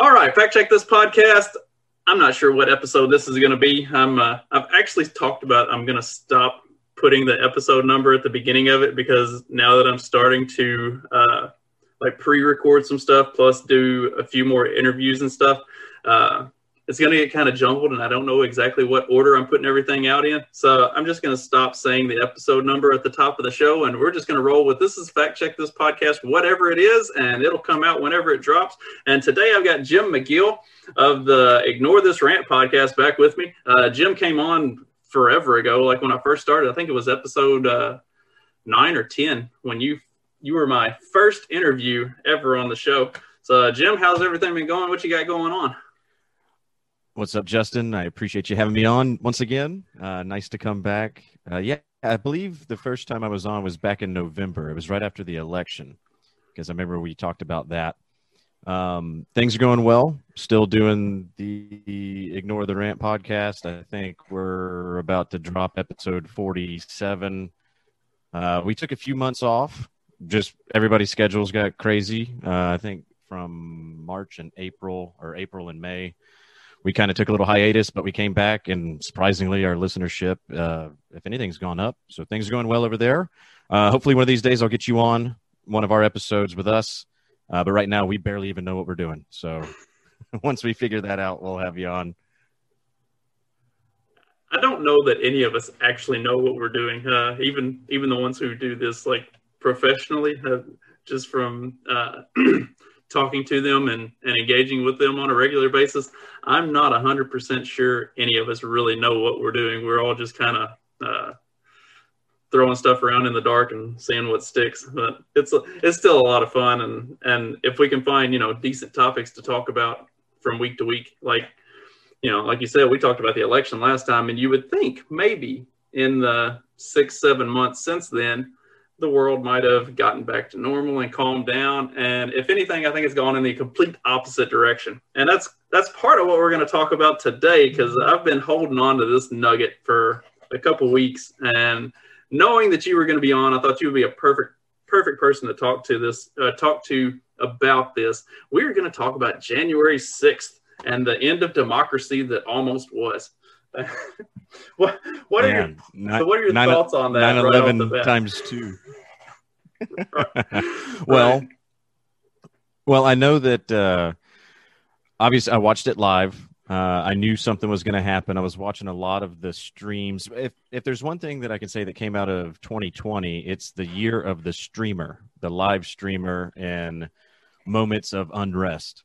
All right, Fact Check This podcast. I'm not sure what episode this is going to be. I'm uh, I've actually talked about I'm going to stop putting the episode number at the beginning of it because now that I'm starting to uh, like pre-record some stuff plus do a few more interviews and stuff, uh, it's going to get kind of jumbled and I don't know exactly what order I'm putting everything out in. So I'm just going to stop saying the episode number at the top of the show and we're just going to roll with this is fact check this podcast, whatever it is, and it'll come out whenever it drops. And today I've got Jim McGill of the Ignore This Rant podcast back with me. Uh, Jim came on forever ago, like when I first started. I think it was episode uh, nine or 10 when you you were my first interview ever on the show. So, uh, Jim, how's everything been going? What you got going on? What's up, Justin? I appreciate you having me on once again. Uh, nice to come back. Uh, yeah, I believe the first time I was on was back in November. It was right after the election because I remember we talked about that. Um, things are going well. Still doing the Ignore the Rant podcast. I think we're about to drop episode 47. Uh, we took a few months off. Just everybody's schedules got crazy. Uh, I think from March and April or April and May we kind of took a little hiatus, but we came back, and surprisingly, our listenership, uh, if anything's gone up. So things are going well over there. Uh, hopefully, one of these days, I'll get you on one of our episodes with us. Uh, but right now, we barely even know what we're doing. So once we figure that out, we'll have you on. I don't know that any of us actually know what we're doing. Uh, even even the ones who do this like professionally, have, just from uh, talking to them and, and engaging with them on a regular basis, I'm not 100% sure any of us really know what we're doing. We're all just kind of uh, throwing stuff around in the dark and seeing what sticks. But it's it's still a lot of fun, and and if we can find you know decent topics to talk about from week to week, like you know, like you said, we talked about the election last time, and you would think maybe in the six seven months since then the world might have gotten back to normal and calmed down. And if anything, I think it's gone in the complete opposite direction. And that's that's part of what we're going to talk about today because I've been holding on to this nugget for a couple weeks and knowing that you were going to be on, I thought you would be a perfect perfect person to talk to this uh, talk to about this. We are going to talk about January 6th and the end of democracy that almost was. what what are your, so what are your nine, thoughts on that? 9 11 right times two. well, right. well, I know that uh, obviously I watched it live. Uh, I knew something was going to happen. I was watching a lot of the streams. If if there's one thing that I can say that came out of 2020, it's the year of the streamer, the live streamer, and moments of unrest.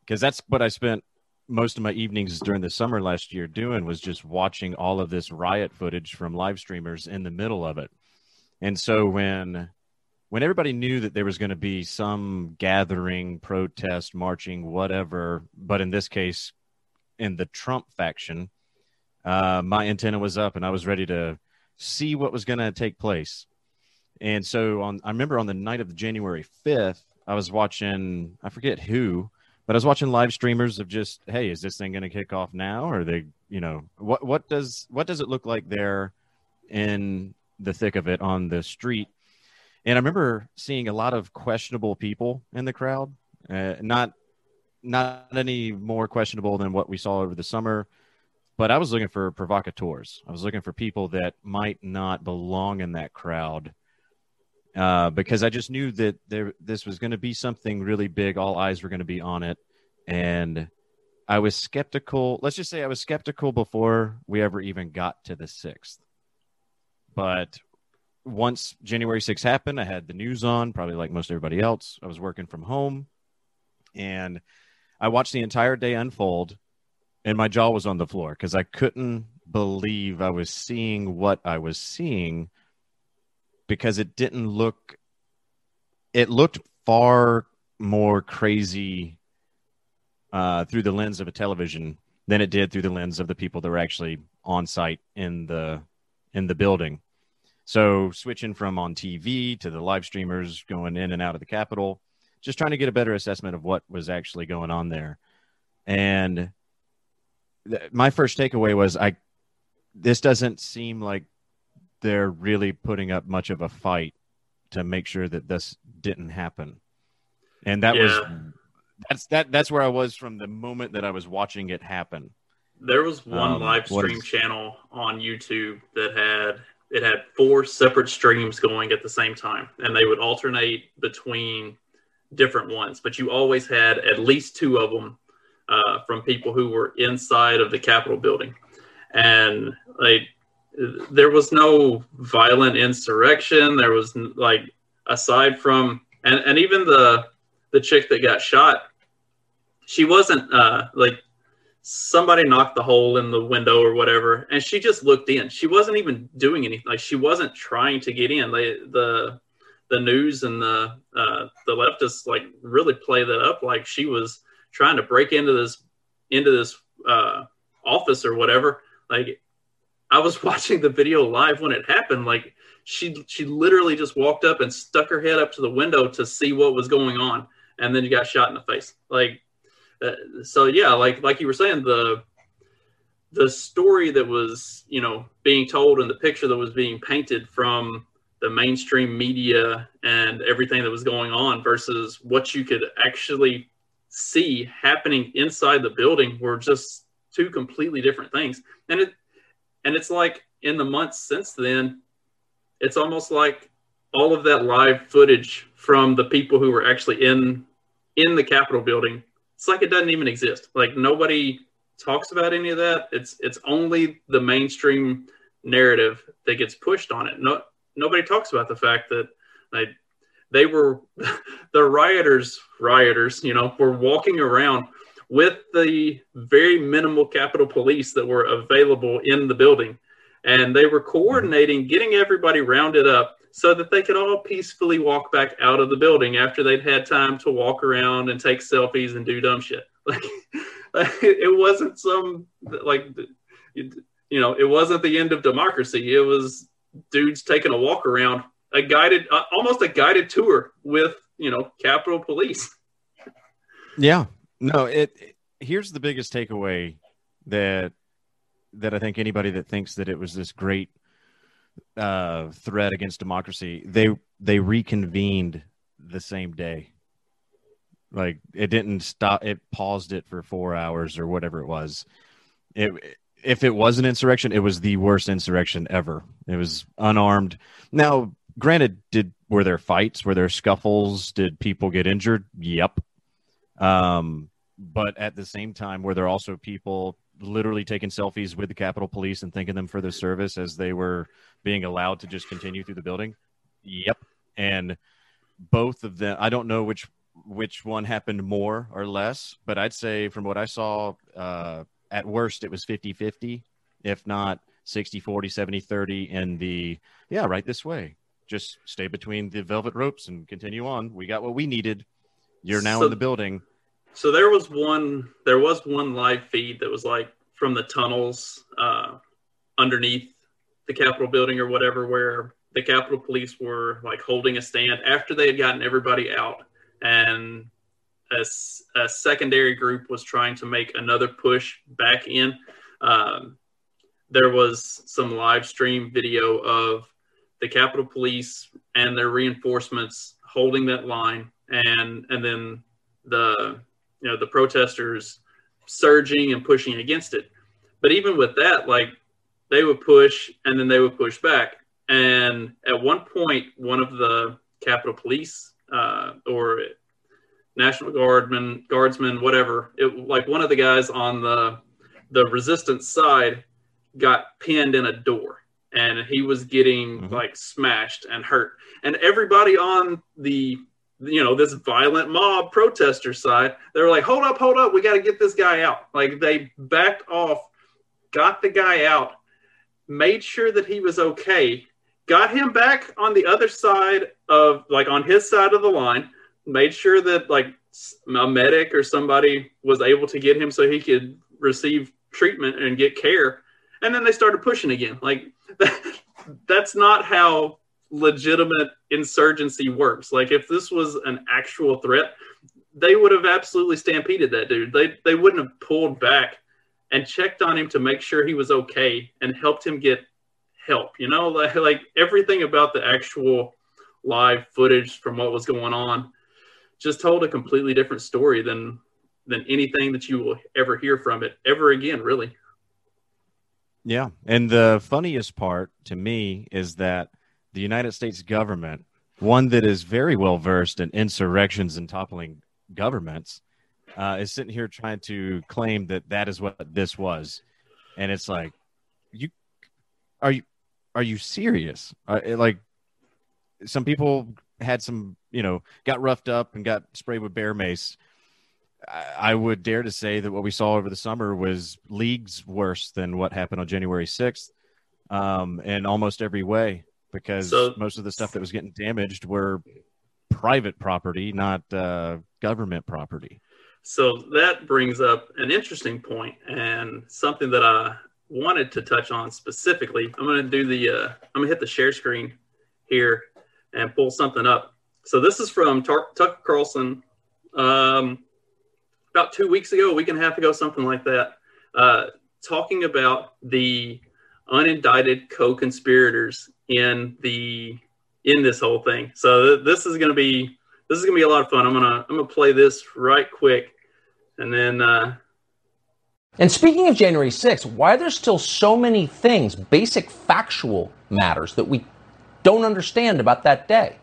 Because that's what I spent most of my evenings during the summer last year doing was just watching all of this riot footage from live streamers in the middle of it. And so when when everybody knew that there was going to be some gathering, protest, marching, whatever, but in this case, in the Trump faction, uh, my antenna was up and I was ready to see what was going to take place. And so on, I remember on the night of January 5th, I was watching, I forget who, but I was watching live streamers of just, hey, is this thing going to kick off now? Or they, you know, what what does what does it look like there in the thick of it on the street? And I remember seeing a lot of questionable people in the crowd, uh, not not any more questionable than what we saw over the summer. But I was looking for provocateurs. I was looking for people that might not belong in that crowd uh, because I just knew that there this was going to be something really big. All eyes were going to be on it, and I was skeptical. Let's just say I was skeptical before we ever even got to the sixth. But once January 6th happened, I had the news on, probably like most everybody else. I was working from home and I watched the entire day unfold and my jaw was on the floor because I couldn't believe I was seeing what I was seeing because it didn't look, it looked far more crazy uh, through the lens of a television than it did through the lens of the people that were actually on site in the in the building. So switching from on TV to the live streamers going in and out of the Capitol, just trying to get a better assessment of what was actually going on there. And th- my first takeaway was I this doesn't seem like they're really putting up much of a fight to make sure that this didn't happen. And that yeah. was that's that that's where I was from the moment that I was watching it happen. There was one um, live stream is... channel on YouTube that had it had four separate streams going at the same time, and they would alternate between different ones. But you always had at least two of them uh, from people who were inside of the Capitol building, and like there was no violent insurrection. There was like aside from and and even the the chick that got shot, she wasn't uh, like somebody knocked the hole in the window or whatever, and she just looked in. She wasn't even doing anything. Like she wasn't trying to get in. They, the the news and the uh, the leftists like really play that up like she was trying to break into this into this uh, office or whatever. Like I was watching the video live when it happened. Like she she literally just walked up and stuck her head up to the window to see what was going on and then you got shot in the face. Like, uh, so yeah, like like you were saying, the the story that was you know being told and the picture that was being painted from the mainstream media and everything that was going on versus what you could actually see happening inside the building were just two completely different things and it and it's like in the months since then it's almost like all of that live footage from the people who were actually in in the Capitol building. It's like it doesn't even exist. Like nobody talks about any of that. It's it's only the mainstream narrative that gets pushed on it. No nobody talks about the fact that like they were the rioters rioters, you know, were walking around with the very minimal Capitol Police that were available in the building. And they were coordinating, getting everybody rounded up so that they could all peacefully walk back out of the building after they'd had time to walk around and take selfies and do dumb shit. Like it wasn't some like you know it wasn't the end of democracy. It was dudes taking a walk around, a guided uh, almost a guided tour with you know Capitol Police. Yeah, no. It, it here's the biggest takeaway that that I think anybody that thinks that it was this great uh, threat against democracy, they they reconvened the same day. Like it didn't stop; it paused it for four hours or whatever it was. It if it was an insurrection, it was the worst insurrection ever. It was unarmed. Now, granted, did were there fights? Were there scuffles? Did people get injured? Yep. Um, but at the same time, were there also people literally taking selfies with the Capitol Police and thanking them for their service as they were being allowed to just continue through the building. Yep. And both of them, I don't know which which one happened more or less, but I'd say from what I saw, uh, at worst it was 50 50, if not 60 40, 70 30 in the, yeah, right this way. Just stay between the velvet ropes and continue on. We got what we needed. You're now so, in the building. So there was one, there was one live feed that was like from the tunnels uh, underneath the Capitol building or whatever, where the Capitol Police were like holding a stand after they had gotten everybody out, and a, a secondary group was trying to make another push back in. Um, there was some live stream video of the Capitol Police and their reinforcements holding that line, and and then the you know the protesters surging and pushing against it. But even with that, like they would push and then they would push back. And at one point, one of the Capitol Police uh, or National Guardman, Guardsman, whatever. It, like one of the guys on the the resistance side got pinned in a door and he was getting mm-hmm. like smashed and hurt. And everybody on the you know this violent mob protester side, they were like, "Hold up, hold up, we got to get this guy out." Like they backed off, got the guy out, made sure that he was okay, got him back on the other side of like on his side of the line, made sure that like a medic or somebody was able to get him so he could receive treatment and get care. And then they started pushing again. Like that's not how legitimate insurgency works. Like if this was an actual threat, they would have absolutely stampeded that dude. They they wouldn't have pulled back and checked on him to make sure he was okay and helped him get help. You know, like, like everything about the actual live footage from what was going on just told a completely different story than than anything that you will ever hear from it ever again, really. Yeah. And the funniest part to me is that the United States government, one that is very well versed in insurrections and toppling governments, uh, is sitting here trying to claim that that is what this was. And it's like, you are you are you serious? Uh, like, some people had some, you know, got roughed up and got sprayed with bear mace I would dare to say that what we saw over the summer was leagues worse than what happened on January 6th um, in almost every way because so, most of the stuff that was getting damaged were private property, not uh, government property. So that brings up an interesting point and something that I wanted to touch on specifically. I'm going to do the, uh, I'm going to hit the share screen here and pull something up. So this is from Tar- Tucker Carlson. Um, about two weeks ago, a week and a half ago, something like that, uh, talking about the unindicted co-conspirators in the in this whole thing. So th- this is going to be this is going to be a lot of fun. I'm gonna I'm gonna play this right quick, and then. Uh, and speaking of January 6th, why are there still so many things, basic factual matters that we don't understand about that day?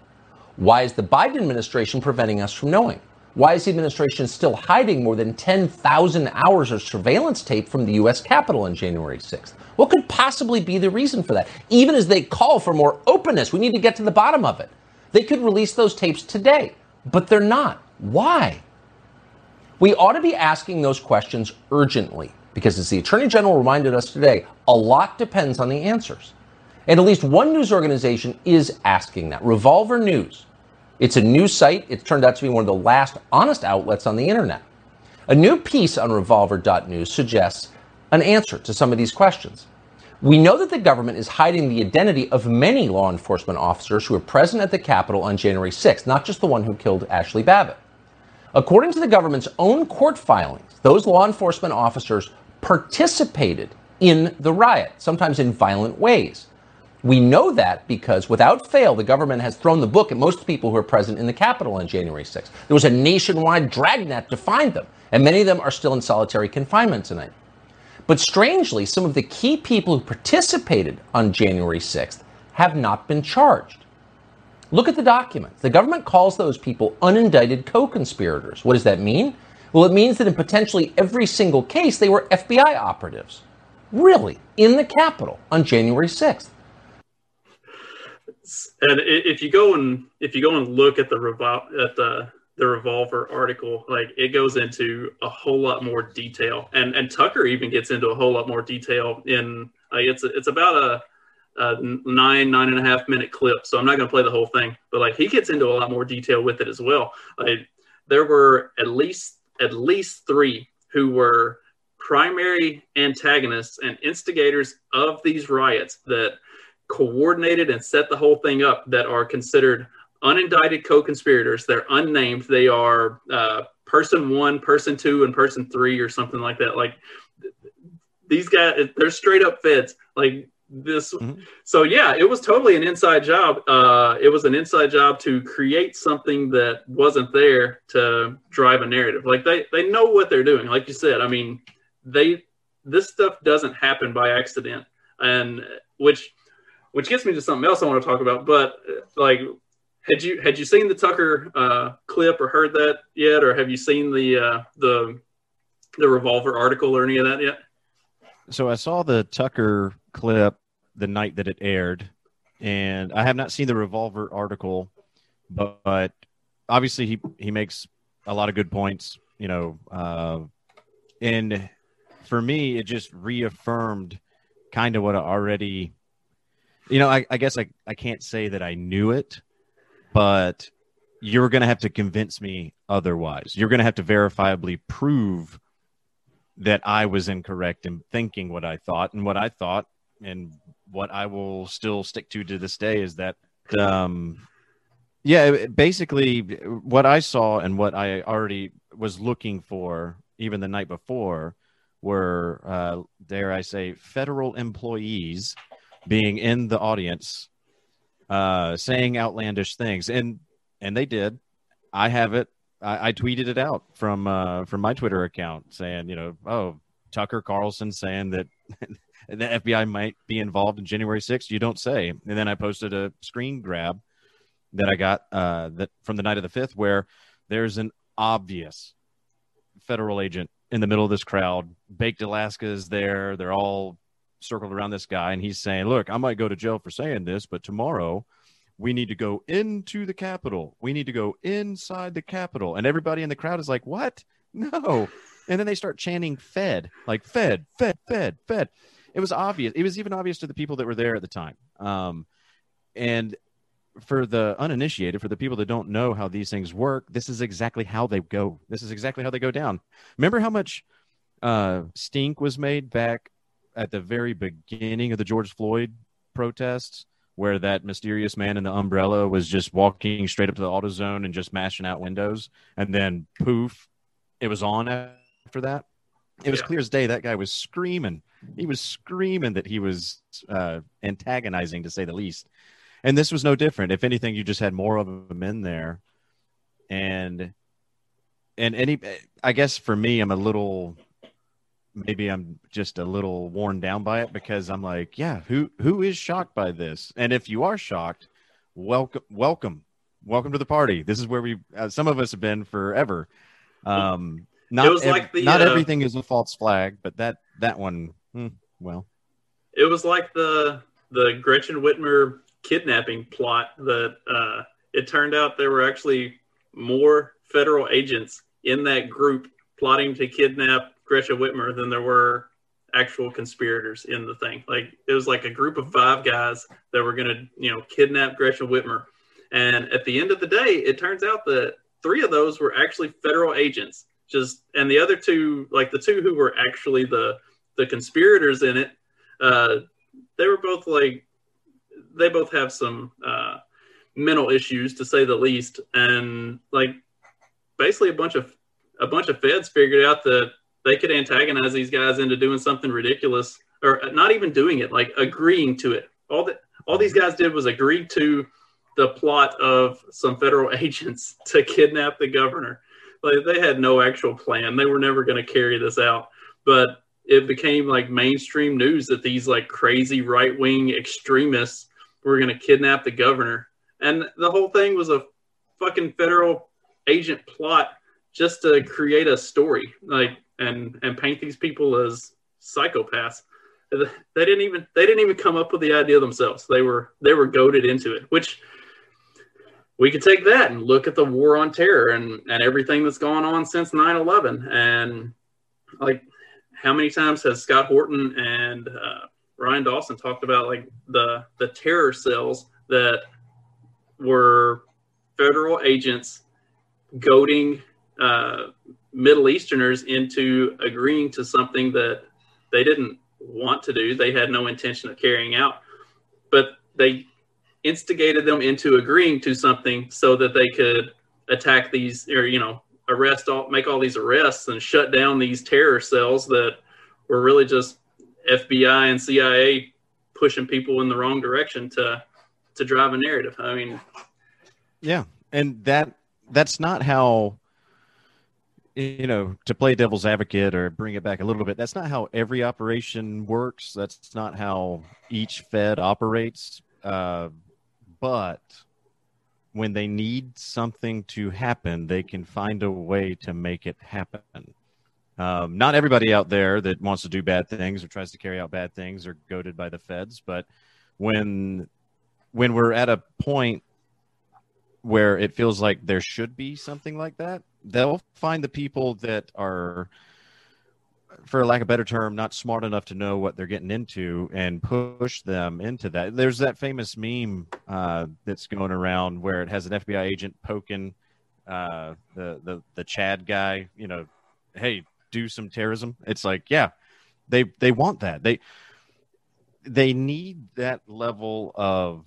Why is the Biden administration preventing us from knowing? Why is the administration still hiding more than 10,000 hours of surveillance tape from the U.S. Capitol on January 6th? What could possibly be the reason for that? Even as they call for more openness, we need to get to the bottom of it. They could release those tapes today, but they're not. Why? We ought to be asking those questions urgently because, as the Attorney General reminded us today, a lot depends on the answers. And at least one news organization is asking that Revolver News it's a new site. It turned out to be one of the last honest outlets on the internet. A new piece on revolver.news suggests an answer to some of these questions. We know that the government is hiding the identity of many law enforcement officers who were present at the Capitol on January 6th, not just the one who killed Ashli Babbitt. According to the government's own court filings, those law enforcement officers participated in the riot, sometimes in violent ways. We know that because without fail, the government has thrown the book at most people who are present in the Capitol on January 6th. There was a nationwide dragnet to find them, and many of them are still in solitary confinement tonight. But strangely, some of the key people who participated on January 6th have not been charged. Look at the documents. The government calls those people unindicted co conspirators. What does that mean? Well, it means that in potentially every single case, they were FBI operatives. Really? In the Capitol on January 6th and if you go and if you go and look at the revol- at the the revolver article like it goes into a whole lot more detail. And and tucker even gets into a whole lot more detail in like it's it's about a, a nine nine and a half minute clip. So i'm not going to play the whole thing but like he gets into a lot more detail with it as well. Like there were at least at least three who were primary antagonists and instigators of these riots that coordinated and set the whole thing up that are considered unindicted co-conspirators. They're unnamed. They are uh, person one, person two, and person three, or something like that. Like these guys, they're straight up feds. Like this. Mm-hmm. So yeah, it was totally an inside job. Uh, it was an inside job to create something that wasn't there to drive a narrative. Like they they know what they're doing. Like you said, I mean, they this stuff doesn't happen by accident, and which which gets me to something else I want to talk about. But like, had you had you seen the Tucker uh, clip or heard that yet, or have you seen the uh, the the revolver article or any of that yet? So I saw the Tucker clip the night that it aired, and I have not seen the revolver article, but, but obviously he he makes a lot of good points. You know, uh, and for me, it just reaffirmed kind of what I already. You know, I, I guess I, I can't say that I knew it, but you're going to have to convince me otherwise. You're going to have to verifiably prove that I was incorrect in thinking what I thought. And what I thought, and what I will still stick to to this day, is that, um, yeah, basically what I saw and what I already was looking for, even the night before, were, uh, dare I say, federal employees being in the audience uh, saying outlandish things, and and they did. I have it. I, I tweeted it out from uh, from my Twitter account, saying, you know, oh, Tucker Carlson saying that the FBI might be involved in January 6th. You don't say. And then I posted a screen grab that I got uh, that from the night of the fifth, where there's an obvious federal agent in the middle of this crowd. Baked Alaska is there. They're all circled around this guy and he's saying, Look, I might go to jail for saying this, but tomorrow we need to go into the Capitol. We need to go inside the Capitol. And everybody in the crowd is like, What? No. And then they start chanting Fed, like Fed, Fed, Fed, Fed. It was obvious. It was even obvious to the people that were there at the time. Um, and for the uninitiated, for the people that don't know how these things work, this is exactly how they go. This is exactly how they go down. Remember how much uh, stink was made back at the very beginning of the George Floyd protests where that mysterious man in the umbrella was just walking straight up to the AutoZone and just mashing out windows and then poof it was on after that. It was yeah. clear as day. That guy was screaming. He was screaming that he was uh, antagonizing to say the least. And this was no different. If anything you just had more of them in there. And and any i guess for me i'm a little maybe I'm just a little worn down by it because I'm like, yeah, who who is shocked by this? And if you are shocked, welcome, welcome, welcome to the party. This is where we uh, some of us have been forever. Um, not ev- like the, not uh, everything is a false flag, but that that one, hmm, well, it was like the the Gretchen Whitmer kidnapping plot that uh, it turned out there were actually more federal agents in that group plotting to kidnap Gretchen Whitmer than there were actual conspirators in the thing. Like it was like a group of five guys that were going to, you know, kidnap Gretchen Whitmer. And at the end of the day, it turns out that three of those were actually federal agents. Just and the other two, like the two who were actually the the conspirators in it, uh, they were both like they both have some uh, mental issues to say the least, and like basically a bunch of a bunch of feds figured out that they could antagonize these guys into doing something ridiculous or not even doing it, like agreeing to it. All that all these guys did was agree to the plot of some federal agents to kidnap the governor. Like they had no actual plan. They were never going to carry this out. But it became like mainstream news that these like crazy right wing extremists were going to kidnap the governor. And the whole thing was a fucking federal agent plot just to create a story. Like and and paint these people as psychopaths. They didn't even they didn't even come up with the idea themselves. They were they were goaded into it, which we could take that and look at the war on terror and, and everything that's gone on since 9-11 and like how many times has scott horton and uh, ryan dawson talked about like the the terror cells that were federal agents goading uh, Middle Easterners into agreeing to something that they didn't want to do. They had no intention of carrying out, but they instigated them into agreeing to something so that they could attack these or you know arrest all make all these arrests and shut down these terror cells that were really just FBI and CIA pushing people in the wrong direction to to drive a narrative. I mean, yeah, and that that's not how you know, to play devil's advocate or bring it back a little bit, that's not how every operation works. That's not how each Fed operates. Uh, but when they need something to happen, they can find a way to make it happen. Um, not everybody out there that wants to do bad things or tries to carry out bad things are goaded by the feds, but when when we're at a point where it feels like there should be something like that, they'll find the people that are for lack of a better term, not smart enough to know what they're getting into and push them into that. There's that famous meme uh, that's going around where it has an FBI agent poking uh, the, the the Chad guy. You know, hey, do some terrorism. It's like, yeah, they they want that. They they need that level of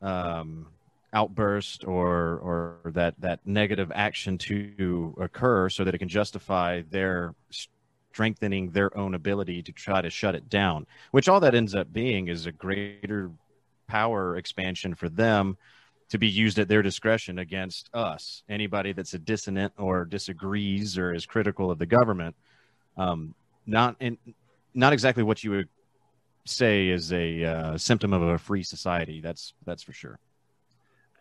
um, outburst or or that that negative action to occur so that it can justify their strengthening their own ability to try to shut it down, which all that ends up being is a greater power expansion for them to be used at their discretion against us. Anybody that's a dissonant or disagrees or is critical of the government, um, not not exactly what you would say is a uh, symptom of a free society. That's that's for sure.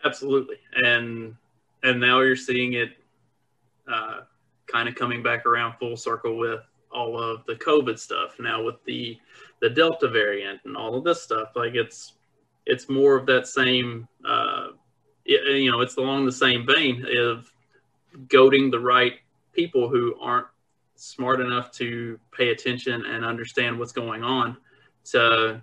Absolutely, and and now you're seeing it uh, kind of coming back around full circle with all of the COVID stuff now with the the Delta variant and all of this stuff. Like it's it's more of that same uh, it, you know it's along the same vein of goading the right people who aren't smart enough to pay attention and understand what's going on to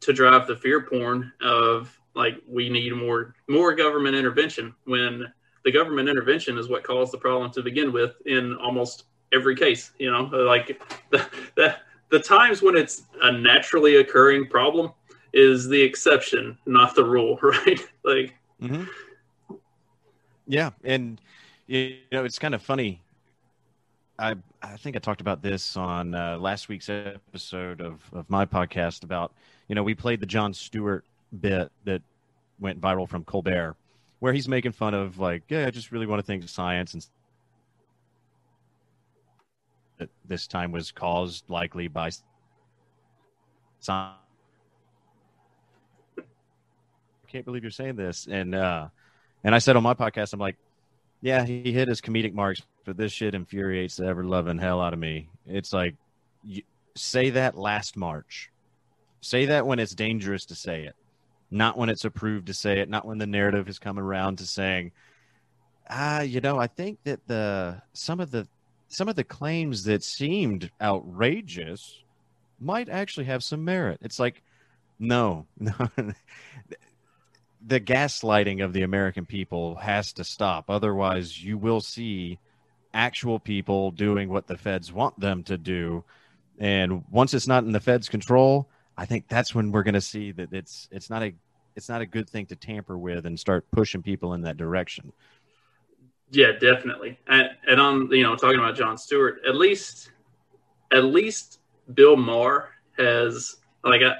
to drive the fear porn of like we need more more government intervention when the government intervention is what caused the problem to begin with in almost every case. You know, like the, the the times when it's a naturally occurring problem is the exception, not the rule, right? like, mm-hmm. yeah, and you know, it's kind of funny. I I think I talked about this on uh, last week's episode of of my podcast about you know we played the Jon Stewart bit that went viral from Colbert, where he's making fun of like, yeah, I just really want to think science and that this time was caused likely by some. I can't believe you're saying this, and uh, and I said on my podcast, I'm like, yeah, he hit his comedic marks, but this shit infuriates the ever loving hell out of me. It's like, say that last March, say that when it's dangerous to say it, not when it's approved to say it, not when the narrative has come around to saying, ah, you know, I think that the some of the some of the claims that seemed outrageous might actually have some merit. It's like, no, no. the gaslighting of the American people has to stop. Otherwise, you will see actual people doing what the feds want them to do. And once it's not in the feds' control, I think that's when we're going to see that it's it's not a it's not a good thing to tamper with and start pushing people in that direction. Yeah, definitely. And, and on you know talking about Jon Stewart, at least at least Bill Maher has like I,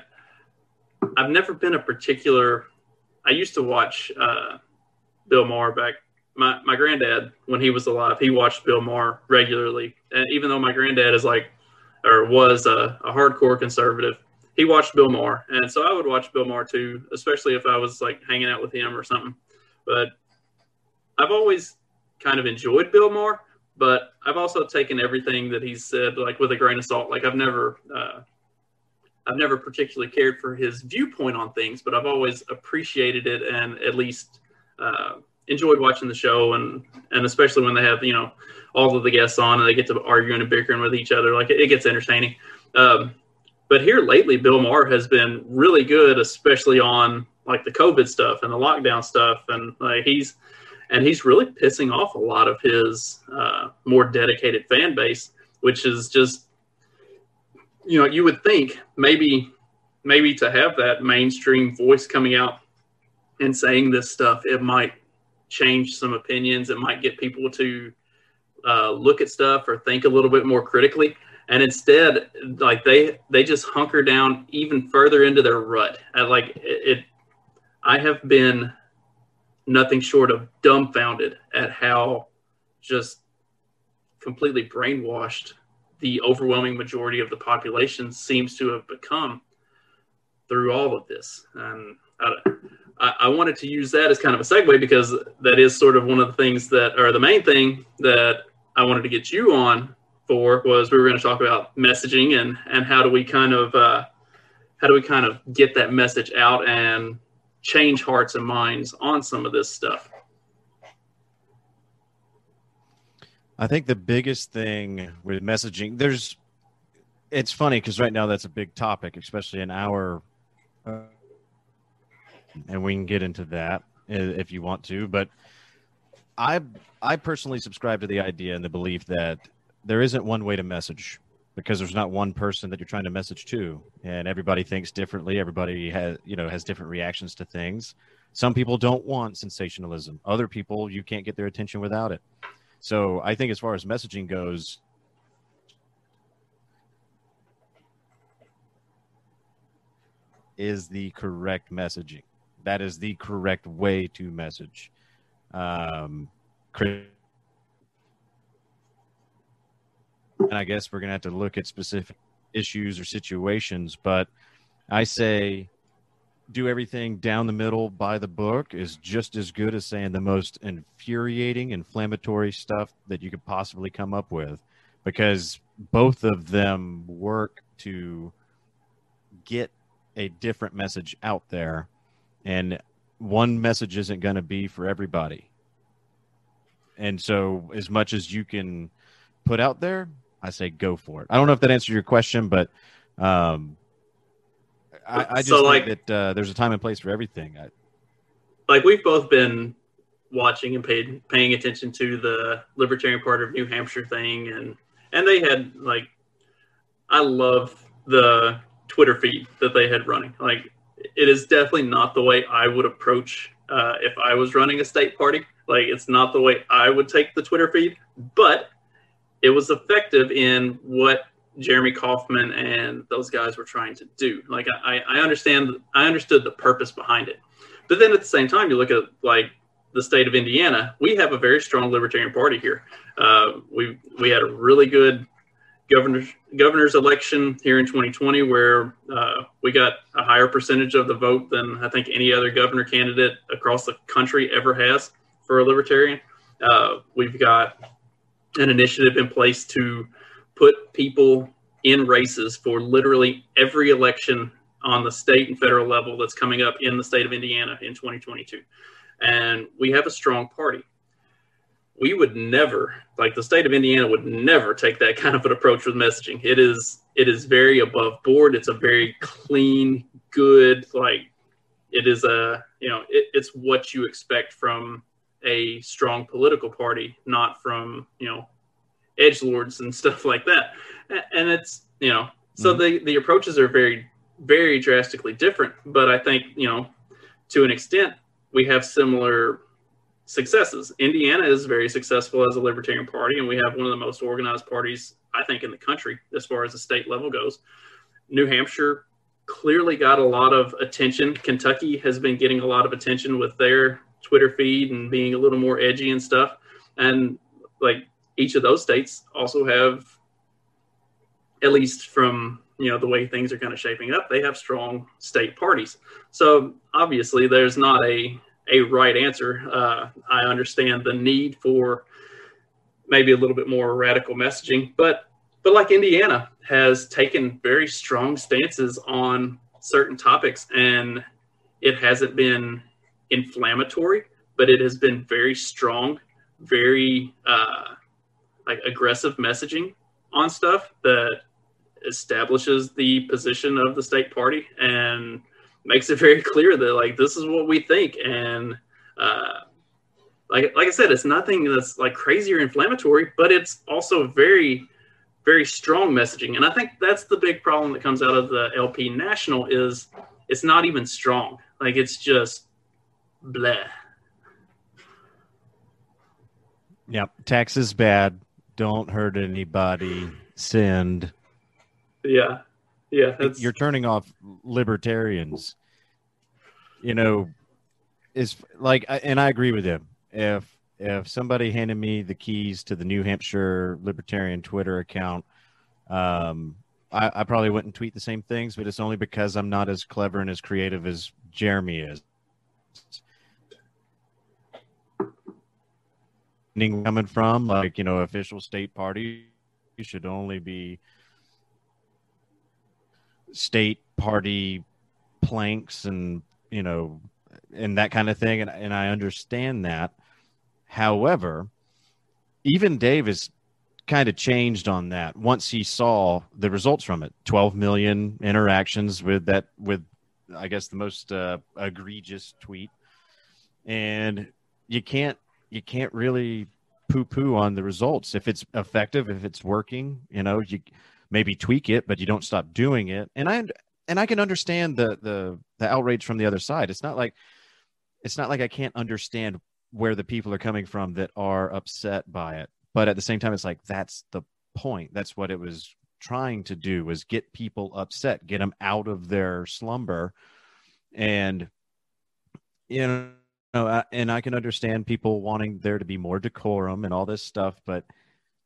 I've never been a particular. I used to watch uh, Bill Maher back. My my granddad when he was alive, he watched Bill Maher regularly, and even though my granddad is like or was a, a hardcore conservative, he watched Bill Maher, and so I would watch Bill Maher too, especially if I was like hanging out with him or something. But I've always kind of enjoyed Bill Maher, but I've also taken everything that he's said like with a grain of salt. Like I've never, uh, I've never particularly cared for his viewpoint on things, but I've always appreciated it and at least uh, enjoyed watching the show and and especially when they have you know all of the guests on and they get to arguing and bickering with each other. Like it, it gets entertaining. Um, but here lately, Bill Maher has been really good, especially on like the COVID stuff and the lockdown stuff, and like he's and he's really pissing off a lot of his uh, more dedicated fan base, which is just, you know, you would think maybe maybe to have that mainstream voice coming out and saying this stuff, it might change some opinions. It might get people to uh, look at stuff or think a little bit more critically. And instead, like they they just hunker down even further into their rut. And like it, it I have been nothing short of dumbfounded at how just completely brainwashed the overwhelming majority of the population seems to have become through all of this. And I, I, wanted to use that as kind of a segue because that is sort of one of the things that, or the main thing that I wanted to get you on for was we were going to talk about messaging and and how do we kind of uh, how do we kind of get that message out and change hearts and minds on some of this stuff. I think the biggest thing with messaging, there's, it's funny because right now that's a big topic, especially in our, uh, and we can get into that if you want to. But I, I personally subscribe to the idea and the belief that there isn't one way to message because there's not one person that you're trying to message to, and everybody thinks differently. Everybody has, you know, has different reactions to things. Some people don't want sensationalism. Other people, you can't get their attention without it. So I think as far as messaging goes, is the correct messaging. That is the correct way to message. Um, and I guess we're going to have to look at specific issues or situations, but I say do everything down the middle by the book is just as good as saying the most infuriating, inflammatory stuff that you could possibly come up with because both of them work to get a different message out there. And one message isn't going to be for everybody. And so, as much as you can put out there, I say go for it. I don't know if that answers your question, but um, I, I just so, think like, that uh, there's a time and place for everything. I, like we've both been watching and paid paying attention to the Libertarian Party of New Hampshire thing, and and they had like, I love the Twitter feed that they had running. Like, it is definitely not the way I would approach uh, if I was running a state party. Like, it's not the way I would take the Twitter feed, but it was effective in what Jeremy Kaufman and those guys were trying to do. Like I, I understand, I understood the purpose behind it, but then at the same time, you look at like the state of Indiana. We have a very strong Libertarian Party here. Uh, we we had a really good governor's governor's election here in 2020, where uh, we got a higher percentage of the vote than I think any other governor candidate across the country ever has for a Libertarian. Uh, we've got an initiative in place to put people in races for literally every election on the state and federal level that's coming up in the state of Indiana in 2022. And we have a strong party. We would never, like the state of Indiana would never take that kind of an approach with messaging. It is it is very above board. It's a very clean, good, like it is a you know, it, it's what you expect from a strong political party, not from, you know, edge lords and stuff like that. And it's you know so mm-hmm. the the approaches are very very drastically different. But I think you know to an extent we have similar successes. Indiana is very successful as a libertarian party, and we have one of the most organized parties I think in the country as far as the state level goes. New Hampshire clearly got a lot of attention. Kentucky has been getting a lot of attention with their Twitter feed and being a little more edgy and stuff. And like each of those states also have, at least from you know the way things are kind of shaping up, they have strong state parties. So obviously, there's not a a right answer. Uh, I understand the need for maybe a little bit more radical messaging, but but like Indiana has taken very strong stances on certain topics, and it hasn't been inflammatory, but it has been very strong, very uh, like aggressive messaging on stuff that establishes the position of the state party and makes it very clear that like this is what we think and uh, like like I said, it's nothing that's like crazy or inflammatory, but it's also very very strong messaging. And I think that's the big problem that comes out of the LP National is it's not even strong. Like it's just bleh. Yep, tax is bad don't hurt anybody, send. Yeah. Yeah. That's... You're turning off libertarians. You know, is like, and I agree with him. If, if somebody handed me the keys to the New Hampshire Libertarian Twitter account, um, I, I probably wouldn't tweet the same things, but it's only because I'm not as clever and as creative as Jeremy is. Coming from like you know official state party should only be state party planks and you know and that kind of thing and, and i understand that. However even dave has kind of changed on that. Once he saw the results from it 12 million interactions with that with i guess the most uh, egregious tweet. And you can't you can't really poo poo on the results. If it's effective if it's working you know you maybe tweak it but you don't stop doing it. And i and i can understand the the the outrage from the other side. It's not like it's not like i can't understand where the people are coming from that are upset by it. But at the same time it's like that's the point. That's what it was trying to do was get people upset get them out of their slumber. And you know and i can understand people wanting there to be more decorum and all this stuff but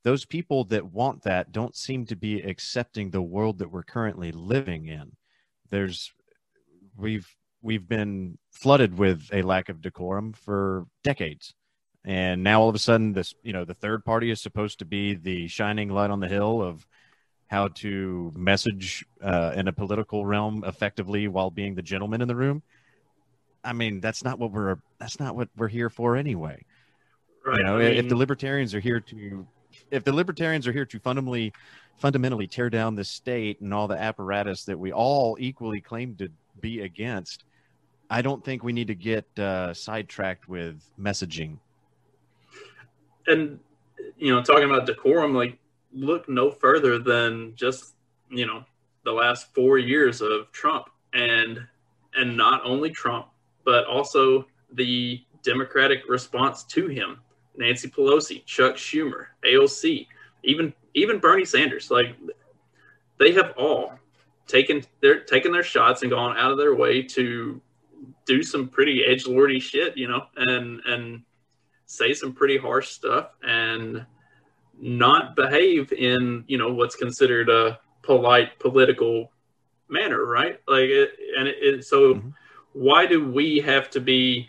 those people that want that don't seem to be accepting the world that we're currently living in. There's we've we've been flooded with a lack of decorum for decades. And now all of a sudden this you know the third party is supposed to be the shining light on the hill of how to message uh, in a political realm effectively while being the gentleman in the room i mean that's not what we're that's not what we're here for anyway right. you know I mean, if the libertarians are here to if the libertarians are here to fundamentally fundamentally tear down the state and all the apparatus that we all equally claim to be against i don't think we need to get uh, sidetracked with messaging and you know, talking about decorum, like look no further than just you know the last four years of Trump, and and not only Trump, but also the Democratic response to him. Nancy Pelosi, Chuck Schumer, AOC, even even Bernie Sanders, like they have all taken their taken their shots and gone out of their way to do some pretty edge lordy shit, you know, and and say some pretty harsh stuff and not behave in you know what's considered a polite political manner right like it, and it, it so mm-hmm. Why do we have to be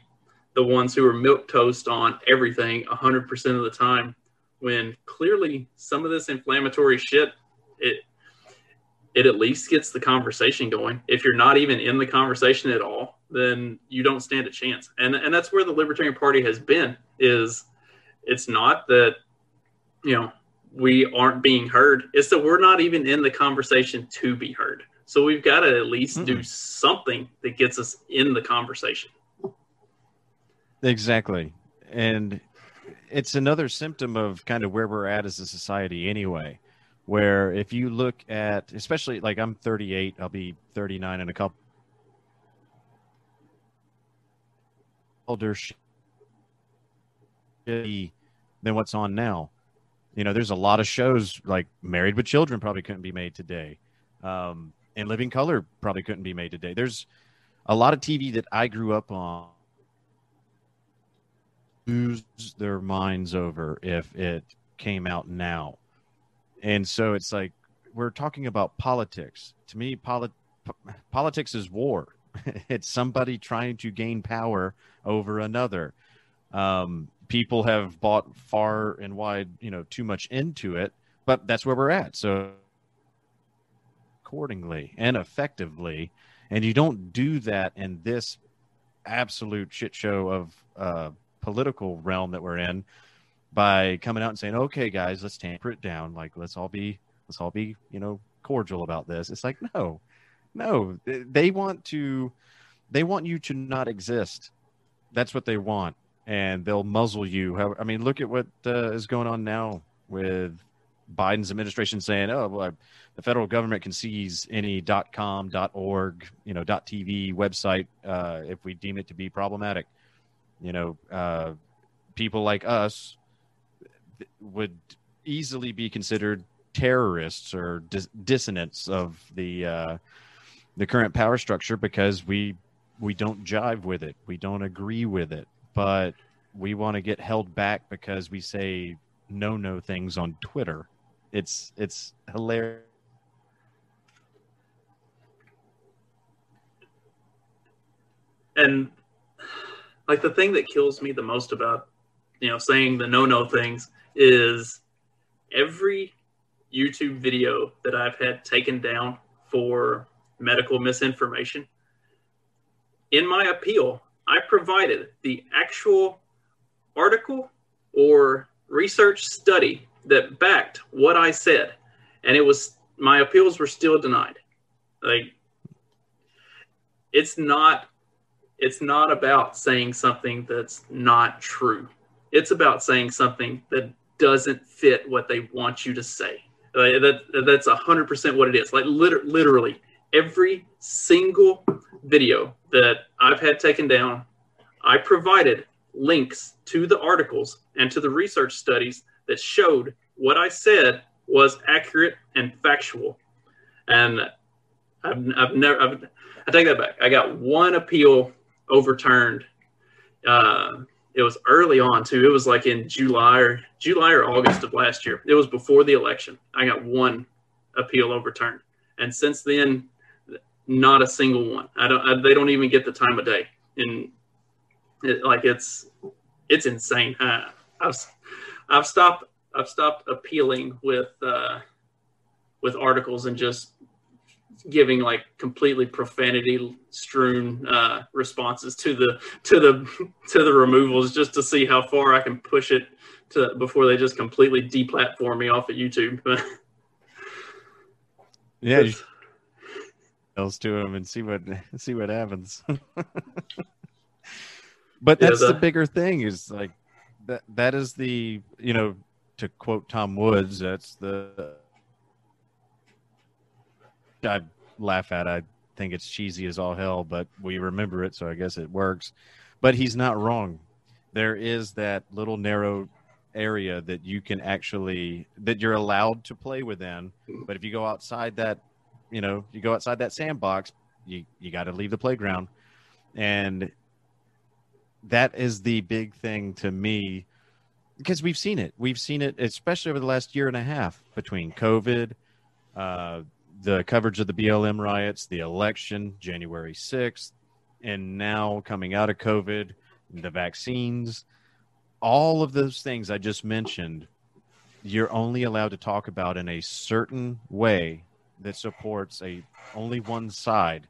the ones who are milk toast on everything 100% of the time when clearly some of this inflammatory shit it it at least gets the conversation going if you're not even in the conversation at all then you don't stand a chance. And and that's where the Libertarian Party has been is it's not that you know we aren't being heard. It's that we're not even in the conversation to be heard. So we've got to at least mm-hmm. do something that gets us in the conversation. Exactly. And it's another symptom of kind of where we're at as a society anyway. Where if you look at especially like I'm 38, I'll be 39 in a couple older than what's on now. You know, there's a lot of shows like Married with Children probably couldn't be made today, um, and Living Color probably couldn't be made today. There's a lot of TV that I grew up on lose their minds over if it came out now. And so it's like we're talking about politics. To me, polit- politics is war. it's somebody trying to gain power over another. Um, people have bought far and wide, you know, too much into it, but that's where we're at. So accordingly and effectively, and you don't do that in this absolute shit show of uh, political realm that we're in by coming out and saying, "Okay, guys, let's tamper it down. Like, let's all be, let's all be, you know, cordial about this." It's like, no, no, they want to they want you to not exist. That's what they want, and they'll muzzle you. I mean, look at what uh, is going on now with Biden's administration saying, "Oh, well, the federal government can seize any .com, .org, you know, .tv website uh, if we deem it to be problematic." You know, uh, people like us would easily be considered terrorists or dis- dissonants of the uh, the current power structure because we we don't jive with it. We don't agree with it, but we want to get held back because we say no no things on Twitter. It's it's hilarious. And like the thing that kills me the most about you know saying the no no things is every YouTube video that I've had taken down for medical misinformation. In my appeal, I provided the actual article or research study that backed what I said, and it was my appeals were still denied. Like it's not it's not about saying something that's not true. It's about saying something that doesn't fit what they want you to say. That that's hundred percent what it is. Like liter- literally every single video that I've had taken down, I provided links to the articles and to the research studies that showed what I said was accurate and factual. And I've, I've never, I've, I take that back. I got one appeal overturned. Uh, it was early on too. It was like in July or July or August of last year. It was before the election. I got one appeal overturned, and since then, not a single one. I don't. I, they don't even get the time of day, and it, like it's it's insane. I, I've I've stopped I've stopped appealing with uh, with articles and just giving like completely profanity strewn uh, responses to the to the to the removals just to see how far I can push it to before they just completely deplatform me off of YouTube. yeah, else to them and see what see what happens. but that's yeah, the, the bigger thing is like that that is the you know to quote Tom Woods, that's the I laugh at. I think it's cheesy as all hell, but we remember it, so I guess it works. But he's not wrong. There is that little narrow area that you can actually that you're allowed to play within. But if you go outside that, you know, you go outside that sandbox, you you got to leave the playground. And that is the big thing to me because we've seen it. We've seen it, especially over the last year and a half between COVID, uh, the coverage of the BLM riots, the election, January 6th, and now coming out of COVID, the vaccines, all of those things I just mentioned, you're only allowed to talk about in a certain way that supports a only one side.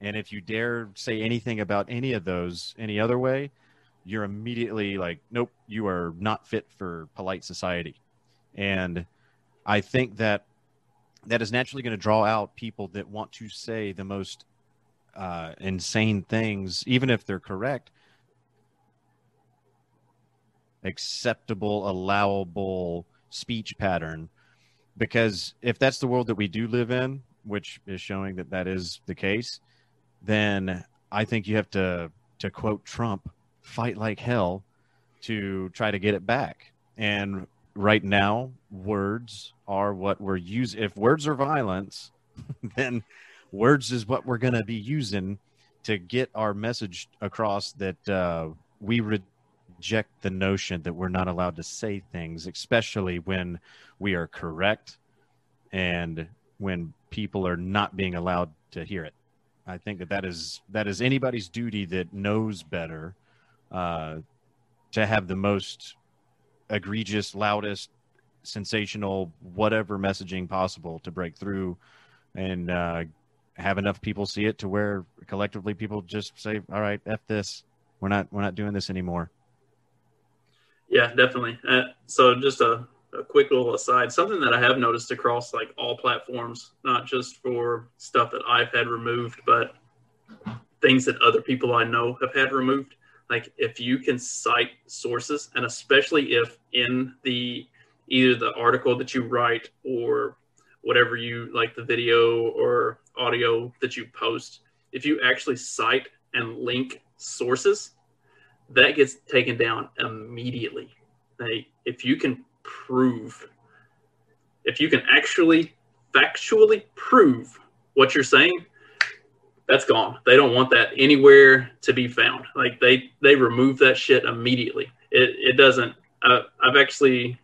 And if you dare say anything about any of those any other way, you're immediately like, nope, you are not fit for polite society. And I think that that is naturally going to draw out people that want to say the most uh, insane things, even if they're correct, acceptable, allowable speech pattern. Because if that's the world that we do live in, which is showing that that is the case, then I think you have to, to quote Trump, fight like hell to try to get it back. And right now, words are what we're using. If words are violence, then words is what we're going to be using to get our message across that uh, we reject the notion that we're not allowed to say things, especially when we are correct and when people are not being allowed to hear it. I think that that is that is anybody's duty that knows better uh, to have the most egregious, loudest, sensational, whatever messaging possible to break through and uh, have enough people see it to where collectively people just say, "All right, f this. We're not we're not doing this anymore." Yeah, definitely. Uh, so just a, a quick little aside, something that I have noticed across like all platforms, not just for stuff that I've had removed, but things that other people I know have had removed. Like if you can cite sources and especially if in the either the article that you write or whatever you like the video or audio that you post if you actually cite and link sources that gets taken down immediately. Like if you can prove if you can actually factually prove what you're saying that's gone. They don't want that anywhere to be found. Like they they remove that shit immediately. It it doesn't. Uh, I've actually.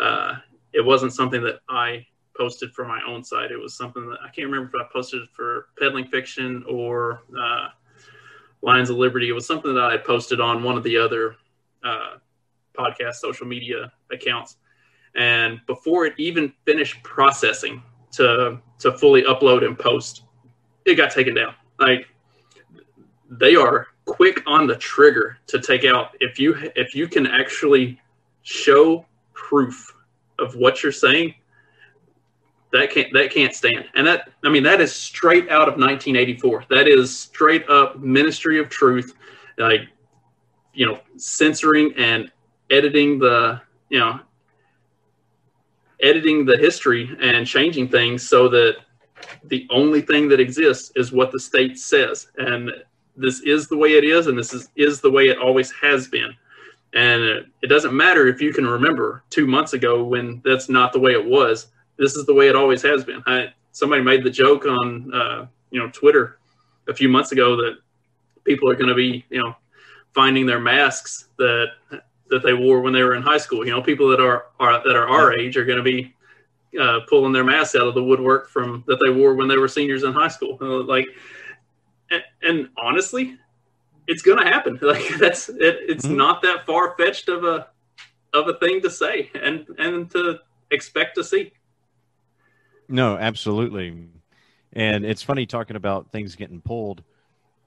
Uh, it wasn't something that I posted for my own site. It was something that I can't remember if I posted for peddling fiction or uh, Lions of Liberty. It was something that I posted on one of the other uh, podcast social media accounts, and before it even finished processing to to fully upload and post, it got taken down. Like they are quick on the trigger to take out. If you if you can actually show proof of what you're saying that can't that can't stand. And that i mean that is straight out of 1984 that is straight up ministry of truth like you know censoring and editing the you know editing the history and changing things so that the only thing that exists is what the state says. And this is the way it is and this is, is the way it always has been. And it doesn't matter if you can remember two months ago when that's not the way it was. This is the way it always has been. I, somebody made the joke on uh, you know twitter a few months ago that people are going to be you know finding their masks that that they wore when they were in high school you know people that are, are that are our age are going to be uh, pulling their masks out of the woodwork from that they wore when they were seniors in high school like and, and honestly, it's going to happen. Like that's it, it's mm-hmm. not that far fetched of a of a thing to say and and to expect to see. No, absolutely. And it's funny talking about things getting pulled.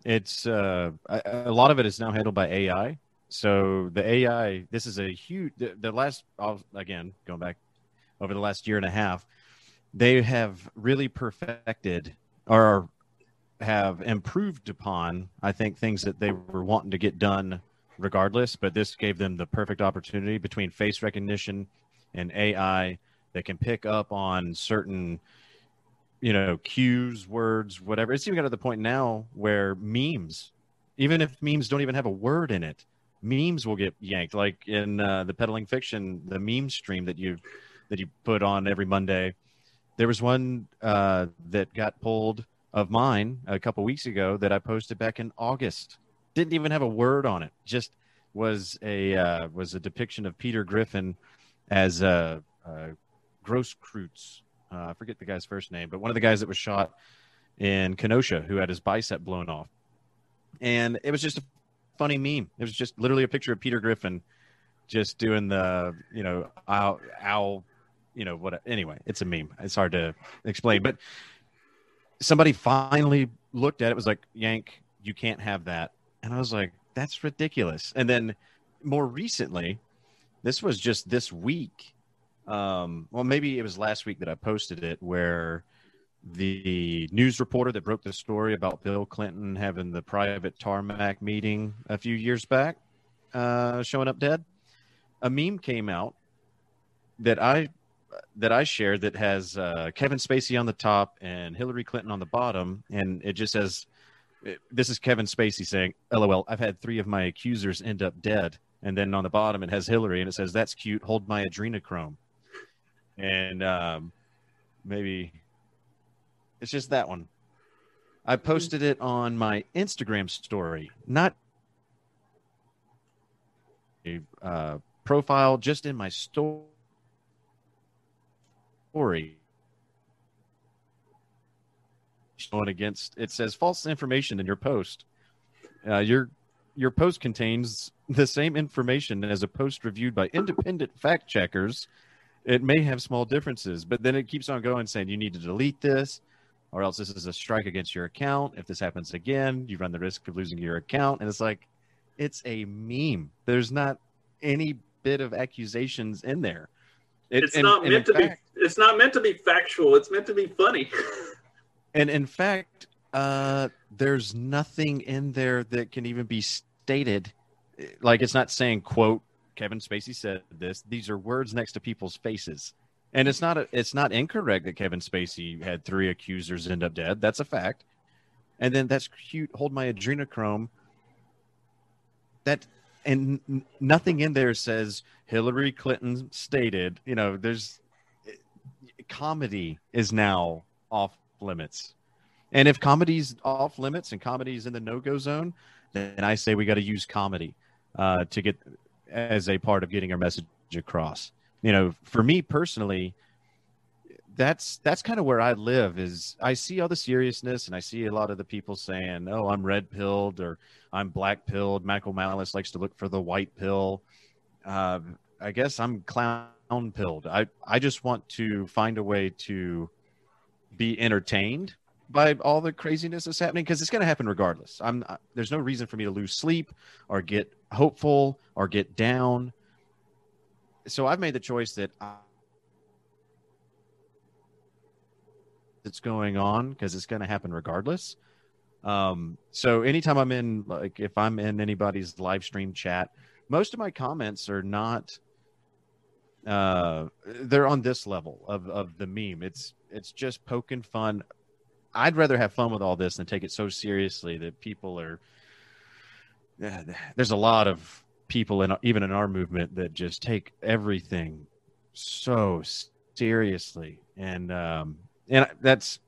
It's uh, a, a lot of it is now handled by AI. So the AI, this is a huge. The, the last, again, going back over the last year and a half, they have really perfected or have improved upon, I think, things that they were wanting to get done regardless, but this gave them the perfect opportunity between face recognition and AI that can pick up on certain, you know, cues, words, whatever. It's even got to the point now where memes, even if memes don't even have a word in it, memes will get yanked. Like in uh, the peddling fiction, the meme stream that you that you put on every Monday, there was one uh, that got pulled of mine a couple weeks ago that I posted back in August. Didn't even have a word on it. Just was a uh, was a depiction of Peter Griffin as Grosskreutz. Uh, I forget the guy's first name, but one of the guys that was shot in Kenosha who had his bicep blown off. And it was just a funny meme. It was just literally a picture of Peter Griffin just doing the, you know, owl, owl you know, what, anyway, it's a meme. It's hard to explain, but somebody finally looked at it was like yank you can't have that and i was like that's ridiculous and then more recently this was just this week um, well maybe it was last week that i posted it where the news reporter that broke the story about bill clinton having the private tarmac meeting a few years back uh, showing up dead a meme came out that i that I shared that has uh, Kevin Spacey on the top and Hillary Clinton on the bottom, and it just says, "This is Kevin Spacey saying, LOL, I've had three of my accusers end up dead." And then on the bottom it has Hillary, and it says, "That's cute. Hold my adrenochrome." And um, maybe it's just that one. I posted it on my Instagram story, not a uh, profile, just in my story story going against it says false information in your post. Uh, your your post contains the same information as a post reviewed by independent fact checkers. It may have small differences, but then it keeps on going saying you need to delete this or else this is a strike against your account. If this happens again, you run the risk of losing your account. And it's like, it's a meme. There's not any bit of accusations in there. It, it's and, not meant to fact, be. It's not meant to be factual. It's meant to be funny. and in fact, uh, there's nothing in there that can even be stated. Like it's not saying quote Kevin Spacey said this. These are words next to people's faces. And it's not a, it's not incorrect that Kevin Spacey had three accusers end up dead. That's a fact. And then that's cute. Hold my adrenochrome. That and nothing in there says Hillary Clinton stated. You know, there's comedy is now off limits, and if comedy's off limits and comedy's in the no go zone, then I say we got to use comedy uh, to get as a part of getting our message across. You know, for me personally, that's that's kind of where I live. Is I see all the seriousness, and I see a lot of the people saying, "Oh, I'm red pilled" or "I'm black pilled." Michael Malice likes to look for the white pill. Uh, I guess I'm clown pilled. I I just want to find a way to be entertained by all the craziness that's happening because it's going to happen regardless. I'm there's no reason for me to lose sleep or get hopeful or get down. So I've made the choice that I, going on because it's going to happen regardless. Um, so anytime I'm in, like, if I'm in anybody's live stream chat, most of my comments are not. Uh, they're on this level of of the meme. It's it's just poking fun. I'd rather have fun with all this than take it so seriously that people are. There's a lot of people in even in our movement that just take everything so seriously, and um, and that's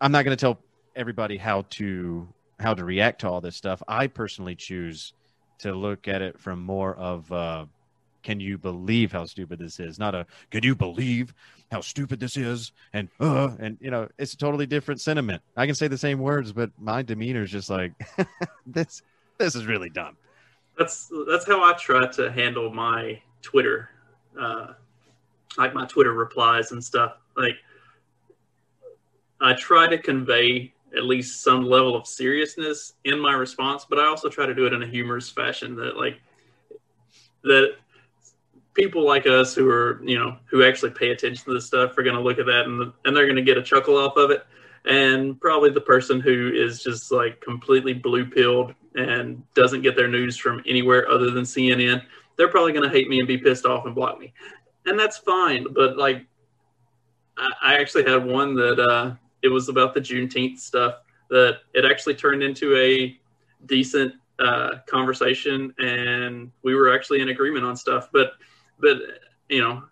I'm not going to tell everybody how to how to react to all this stuff. I personally choose to look at it from more of uh, can you believe how stupid this is? Not a can you believe how stupid this is? And uh, and you know, it's a totally different sentiment. I can say the same words, but my demeanor is just like this. This is really dumb. That's that's how I try to handle my Twitter, uh, like my Twitter replies and stuff. Like I try to convey at least some level of seriousness in my response, but I also try to do it in a humorous fashion that like that people like us who are you know who actually pay attention to this stuff are going to look at that and and they're going to get a chuckle off of it and probably the person who is just like completely blue pilled and doesn't get their news from anywhere other than CNN they're probably going to hate me and be pissed off and block me. And that's fine but like I, I actually had one that uh it was about the Juneteenth stuff that it actually turned into a decent uh, conversation and we were actually in agreement on stuff but but you know,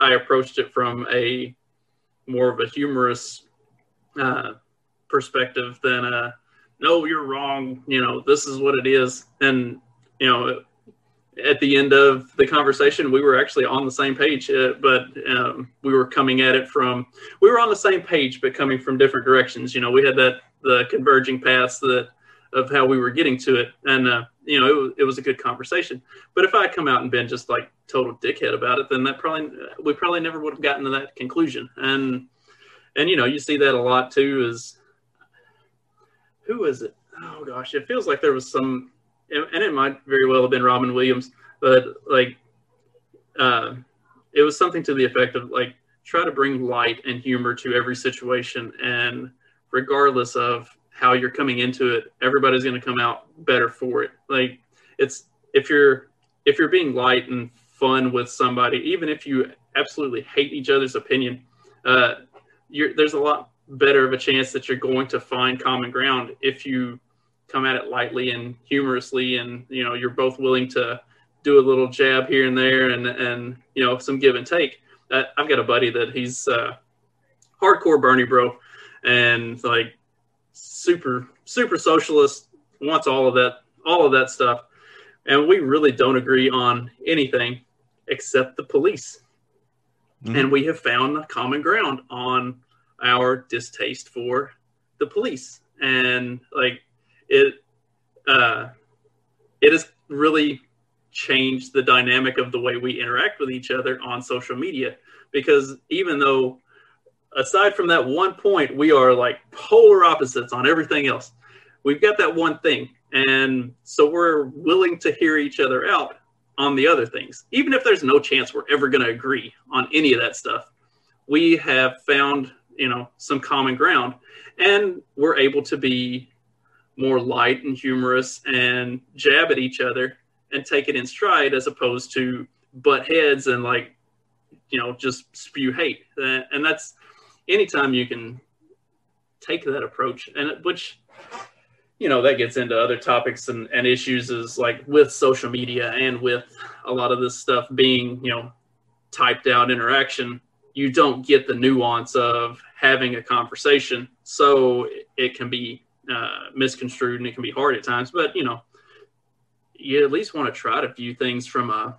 I approached it from a more of a humorous uh, perspective than a no, you're wrong. You know, this is what it is. And you know, at the end of the conversation, we were actually on the same page, uh, but um, we were coming at it from we were on the same page, but coming from different directions. You know, we had that the converging paths that of how we were getting to it, and uh, you know, it was, it was a good conversation. But if I had come out and been just like total dickhead about it, then that probably we probably never would have gotten to that conclusion. And and you know, you see that a lot too. Is who is it? Oh gosh, it feels like there was some, and it might very well have been Robin Williams, but like, uh, it was something to the effect of like try to bring light and humor to every situation, and regardless of how you're coming into it, everybody's going to come out better for it. Like it's if you're if you're being light and fun with somebody, even if you absolutely hate each other's opinion, uh, there's a lot better of a chance that you're going to find common ground if you come at it lightly and humorously, and you know you're both willing to do a little jab here and there, and and you know some give and take. Uh, I've got a buddy that he's uh, hardcore Bernie bro, and like super super socialist, wants all of that all of that stuff, and we really don't agree on anything except the police. Mm-hmm. And we have found common ground on our distaste for the police, and like it, uh, it has really changed the dynamic of the way we interact with each other on social media. Because even though aside from that one point, we are like polar opposites on everything else. We've got that one thing. And so we're willing to hear each other out on the other things. Even if there's no chance we're ever going to agree on any of that stuff, we have found, you know, some common ground and we're able to be more light and humorous and jab at each other and take it in stride as opposed to butt heads and like, you know, just spew hate. Uh, and that's anytime you can take that approach and which you know that gets into other topics and, and issues is like with social media and with a lot of this stuff being you know typed out interaction you don't get the nuance of having a conversation so it can be uh, misconstrued and it can be hard at times but you know you at least want to try to view things from a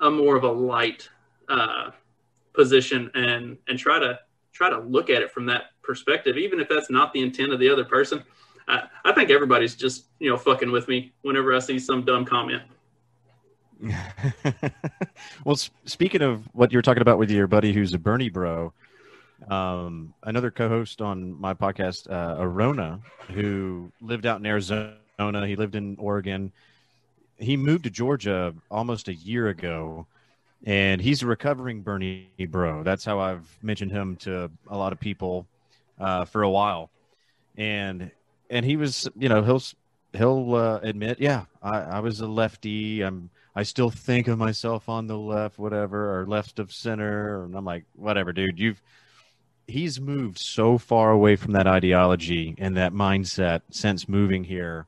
a more of a light uh, position and and try to try to look at it from that perspective, even if that's not the intent of the other person. I, I think everybody's just you know fucking with me whenever I see some dumb comment. well, speaking of what you were talking about with your buddy who's a Bernie bro, um, another co-host on my podcast, uh, Arona, who lived out in Arizona. He lived in Oregon. He moved to Georgia almost a year ago, and he's a recovering Bernie bro. That's how I've mentioned him to a lot of people uh, for a while. And and he was, you know, he'll he'll uh, admit, yeah, I, I was a lefty. I'm I still think of myself on the left, whatever, or left of center. And I'm like, whatever, dude. You've he's moved so far away from that ideology and that mindset since moving here.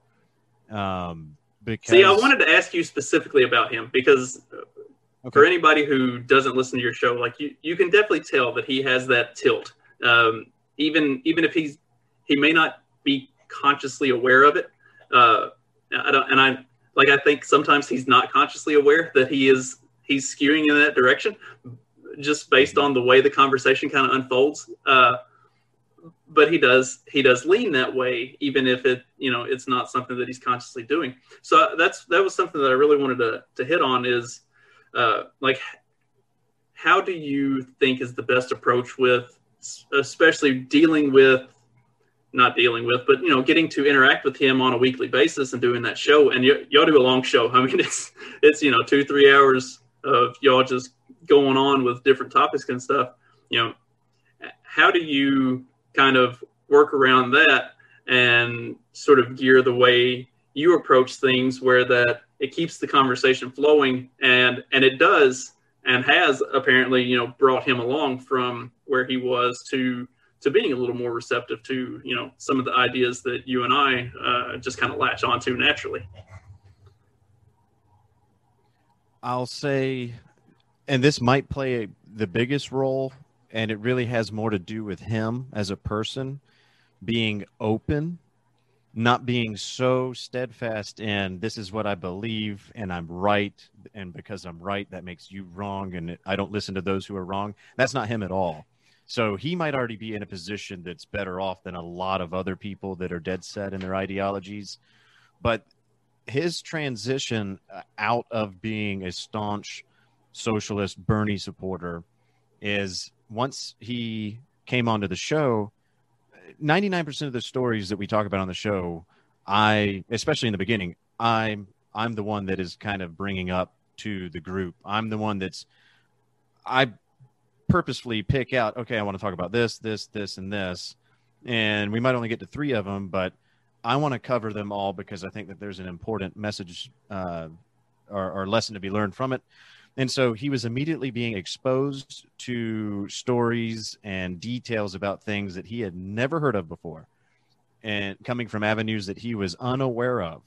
Um, because... See, I wanted to ask you specifically about him because okay. for anybody who doesn't listen to your show, like you, you can definitely tell that he has that tilt. Um, even even if he's he may not be consciously aware of it. Uh, I don't, and I like I think sometimes he's not consciously aware that he is he's skewing in that direction just based on the way the conversation kind of unfolds. Uh, but he does he does lean that way, even if it you know it's not something that he's consciously doing. So that's that was something that I really wanted to to hit on is uh, like how do you think is the best approach with especially dealing with not dealing with, but you know, getting to interact with him on a weekly basis and doing that show. And y- y'all do a long show. I mean, it's it's you know two three hours of y'all just going on with different topics and stuff. You know, how do you kind of work around that and sort of gear the way you approach things where that it keeps the conversation flowing and and it does and has apparently you know brought him along from where he was to to being a little more receptive to you know some of the ideas that you and I uh, just kind of latch onto naturally. I'll say, and this might play the biggest role, and it really has more to do with him as a person being open, not being so steadfast in this is what I believe and I'm right, and because I'm right, that makes you wrong, and I don't listen to those who are wrong. That's not him at all so he might already be in a position that's better off than a lot of other people that are dead set in their ideologies. But his transition uh, out of being a staunch socialist Bernie supporter is once he came onto the show, 99% of the stories that we talk about on the show, I, especially in the beginning, I'm, I'm the one that is kind of bringing up to the group. I'm the one that's, I purposefully pick out, okay, I want to talk about this, this, this, and this. And we might only get to three of them, but I want to cover them all because I think that there's an important message uh, or, or lesson to be learned from it. And so he was immediately being exposed to stories and details about things that he had never heard of before and coming from avenues that he was unaware of.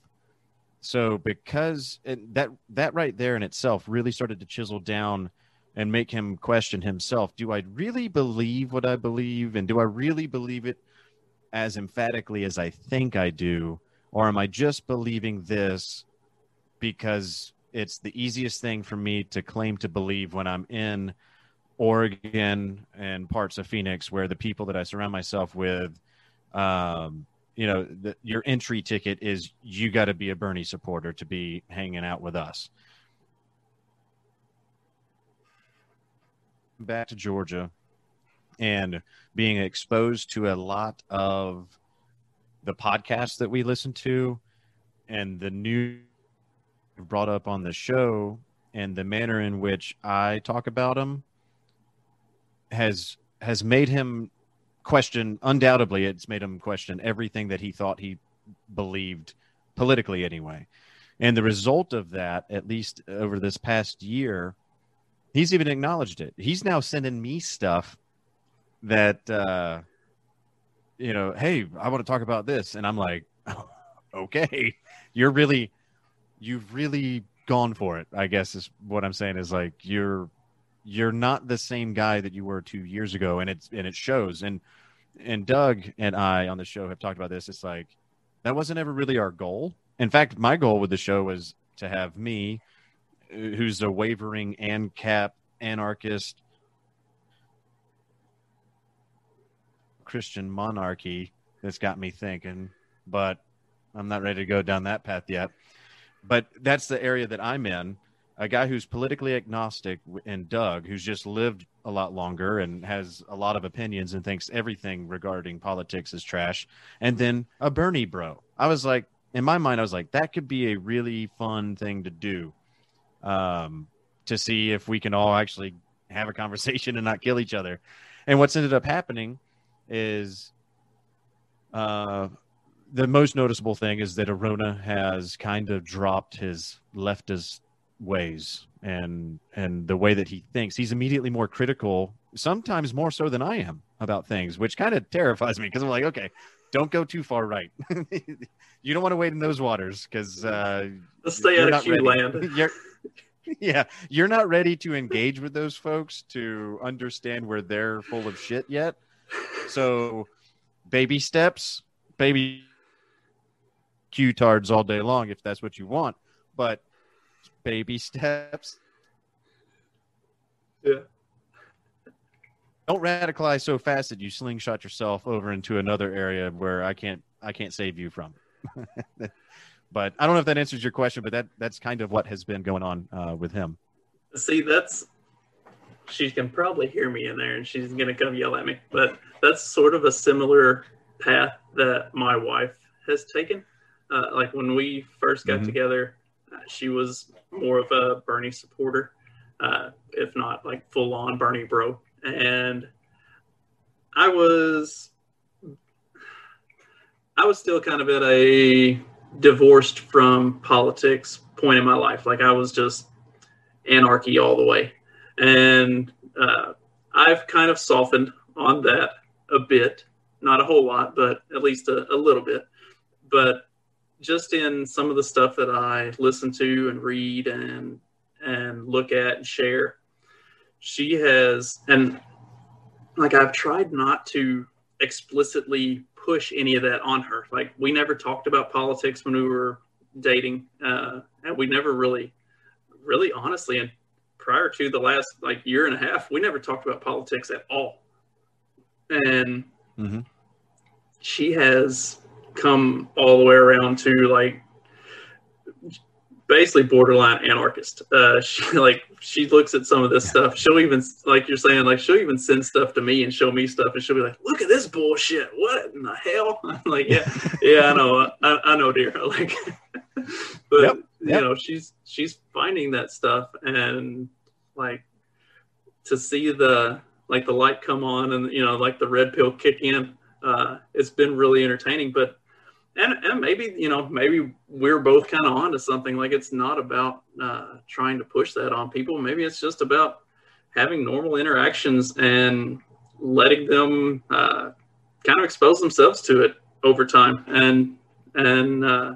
So because that that right there in itself really started to chisel down and make him question himself do I really believe what I believe? And do I really believe it as emphatically as I think I do? Or am I just believing this because it's the easiest thing for me to claim to believe when I'm in Oregon and parts of Phoenix where the people that I surround myself with, um, you know, the, your entry ticket is you got to be a Bernie supporter to be hanging out with us. Back to Georgia and being exposed to a lot of the podcasts that we listen to and the new brought up on the show and the manner in which I talk about them has has made him question undoubtedly it's made him question everything that he thought he believed politically anyway. And the result of that at least over this past year He's even acknowledged it. He's now sending me stuff that uh you know, hey, I want to talk about this and I'm like, okay. You're really you've really gone for it. I guess is what I'm saying is like you're you're not the same guy that you were 2 years ago and it's and it shows and and Doug and I on the show have talked about this. It's like that wasn't ever really our goal. In fact, my goal with the show was to have me who's a wavering ANCAP anarchist, Christian monarchy that's got me thinking, but I'm not ready to go down that path yet. But that's the area that I'm in. A guy who's politically agnostic and Doug, who's just lived a lot longer and has a lot of opinions and thinks everything regarding politics is trash. And then a Bernie bro. I was like, in my mind, I was like, that could be a really fun thing to do um, to see if we can all actually have a conversation and not kill each other. And what's ended up happening is uh, the most noticeable thing is that Arona has kind of dropped his leftist ways and and the way that he thinks. He's immediately more critical, sometimes more so than I am about things, which kind of terrifies me because I'm like, okay, don't go too far right. you don't want to wade in those waters because uh, let's stay out of Q land. you're, yeah, you're not ready to engage with those folks to understand where they're full of shit yet. So, baby steps, baby Q-tards all day long if that's what you want, but baby steps. Yeah. Don't radicalize so fast that you slingshot yourself over into another area where I can't I can't save you from. but I don't know if that answers your question, but that that's kind of what has been going on uh, with him. See, that's she can probably hear me in there, and she's gonna come yell at me. But that's sort of a similar path that my wife has taken. Uh, like when we first got mm-hmm. together, uh, she was more of a Bernie supporter, uh, if not like full on Bernie bro. And I was, I was still kind of at a divorced from politics point in my life. Like I was just anarchy all the way. And uh, I've kind of softened on that a bit, not a whole lot, but at least a, a little bit. But just in some of the stuff that I listen to and read and and look at and share, she has and like I've tried not to explicitly push any of that on her. Like we never talked about politics when we were dating, uh, and we never really, really honestly, and prior to the last like year and a half, we never talked about politics at all. And mm-hmm. she has come all the way around to like basically borderline anarchist. Uh, she like she looks at some of this stuff. She'll even like you're saying like she'll even send stuff to me and show me stuff, and she'll be like, "Look at this bullshit! What in the hell?" I'm like, "Yeah, yeah, I know, I, I know, dear." Like, but yep, yep. you know, she's she's finding that stuff, and like to see the like the light come on, and you know, like the red pill kick in. Uh, it's been really entertaining, but and and maybe you know maybe we're both kind of onto something like it's not about uh, trying to push that on people. Maybe it's just about having normal interactions and letting them uh, kind of expose themselves to it over time and and uh,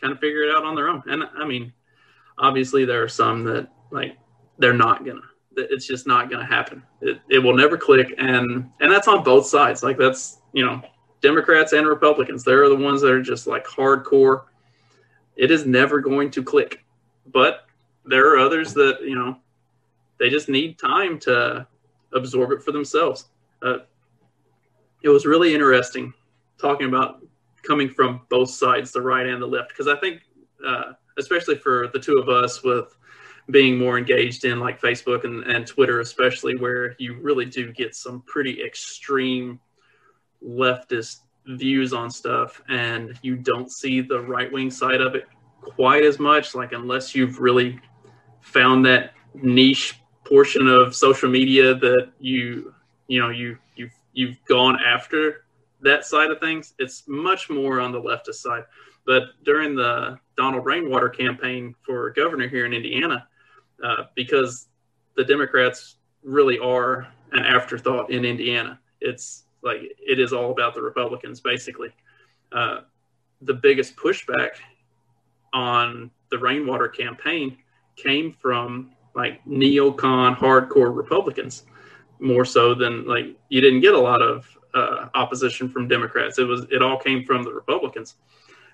kind of figure it out on their own. And i mean obviously there are some that like they're not gonna it's just not gonna happen. It, it will never click and and that's on both sides. Like that's you know Democrats and Republicans. They're the ones that are just like hardcore. It is never going to click. But there are others that, you know, they just need time to absorb it for themselves. Uh, it was really interesting talking about coming from both sides, the right and the left, because I think, uh, especially for the two of us, with being more engaged in like Facebook and, and Twitter, especially where you really do get some pretty extreme leftist views on stuff and you don't see the right wing side of it quite as much like unless you've really found that niche portion of social media that you you know you you've you've gone after that side of things. It's much more on the leftist side. But during the donald rainwater campaign for governor here in indiana uh, because the democrats really are an afterthought in indiana. It's like it is all about the Republicans, basically. Uh, the biggest pushback on the Rainwater campaign came from like neocon hardcore Republicans, more so than like you didn't get a lot of uh, opposition from Democrats. It was it all came from the Republicans,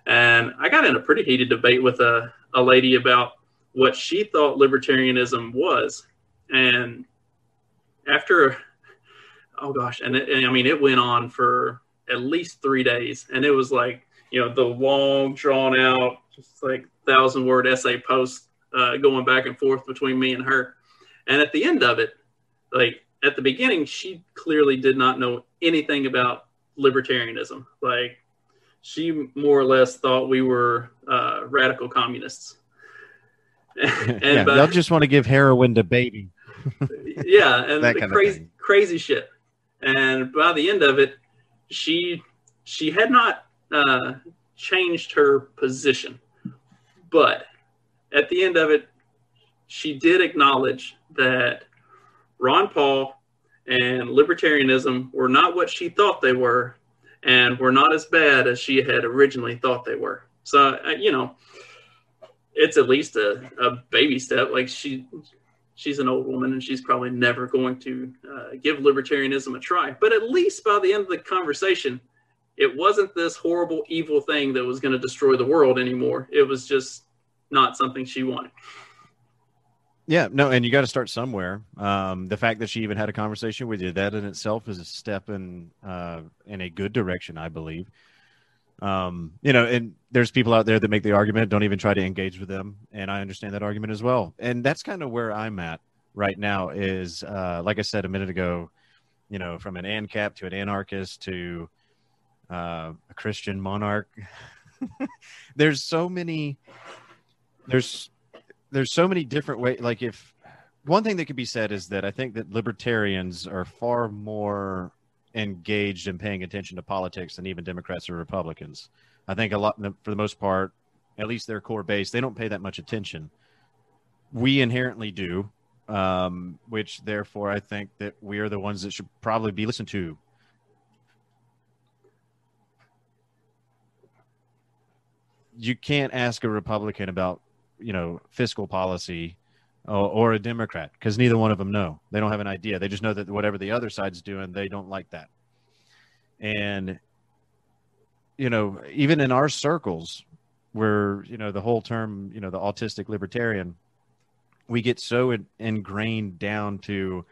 and I got in a pretty heated debate with a a lady about what she thought libertarianism was, and after oh gosh, and, it, and I mean it went on for at least three days, and it was like you know the long drawn out, just like thousand word essay post uh, going back and forth between me and her, and at the end of it, like at the beginning, she clearly did not know anything about libertarianism. Like she more or less thought we were uh, radical communists. and yeah, they'll just want to give heroin to baby. yeah, and the crazy crazy shit. And by the end of it, she she had not uh, changed her position, but at the end of it, she did acknowledge that Ron Paul and libertarianism were not what she thought they were, and were not as bad as she had originally thought they were. So, uh, you know, it's at least a, a baby step. Like she, she's an old woman and she's probably never going to uh, give libertarianism a try. But at least by the end of the conversation, it wasn't this horrible, evil thing that was going to destroy the world anymore. It was just not something she wanted. Yeah, no, and you got to start somewhere. Um, the fact that she even had a conversation with you, that in itself is a step in uh, in a good direction, I believe. Um, you know, and there's people out there that make the argument, don't even try to engage with them, and I understand that argument as well. And that's kind of where I'm at right now. Is uh, like I said a minute ago, you know, from an ANCAP to an anarchist to uh, a Christian monarch. there's so many. There's there's so many different ways. Like if one thing that could be said is that I think that libertarians are far more engaged in paying attention to politics than even Democrats or Republicans. I think a lot, for the most part, at least their core base, they don't pay that much attention. We inherently do, um, which therefore I think that we are the ones that should probably be listened to. You can't ask a Republican about you know fiscal policy or, or a Democrat because neither one of them know. They don't have an idea. They just know that whatever the other side's doing, they don't like that. And you know, even in our circles, where you know the whole term, you know, the autistic libertarian, we get so in, ingrained down to,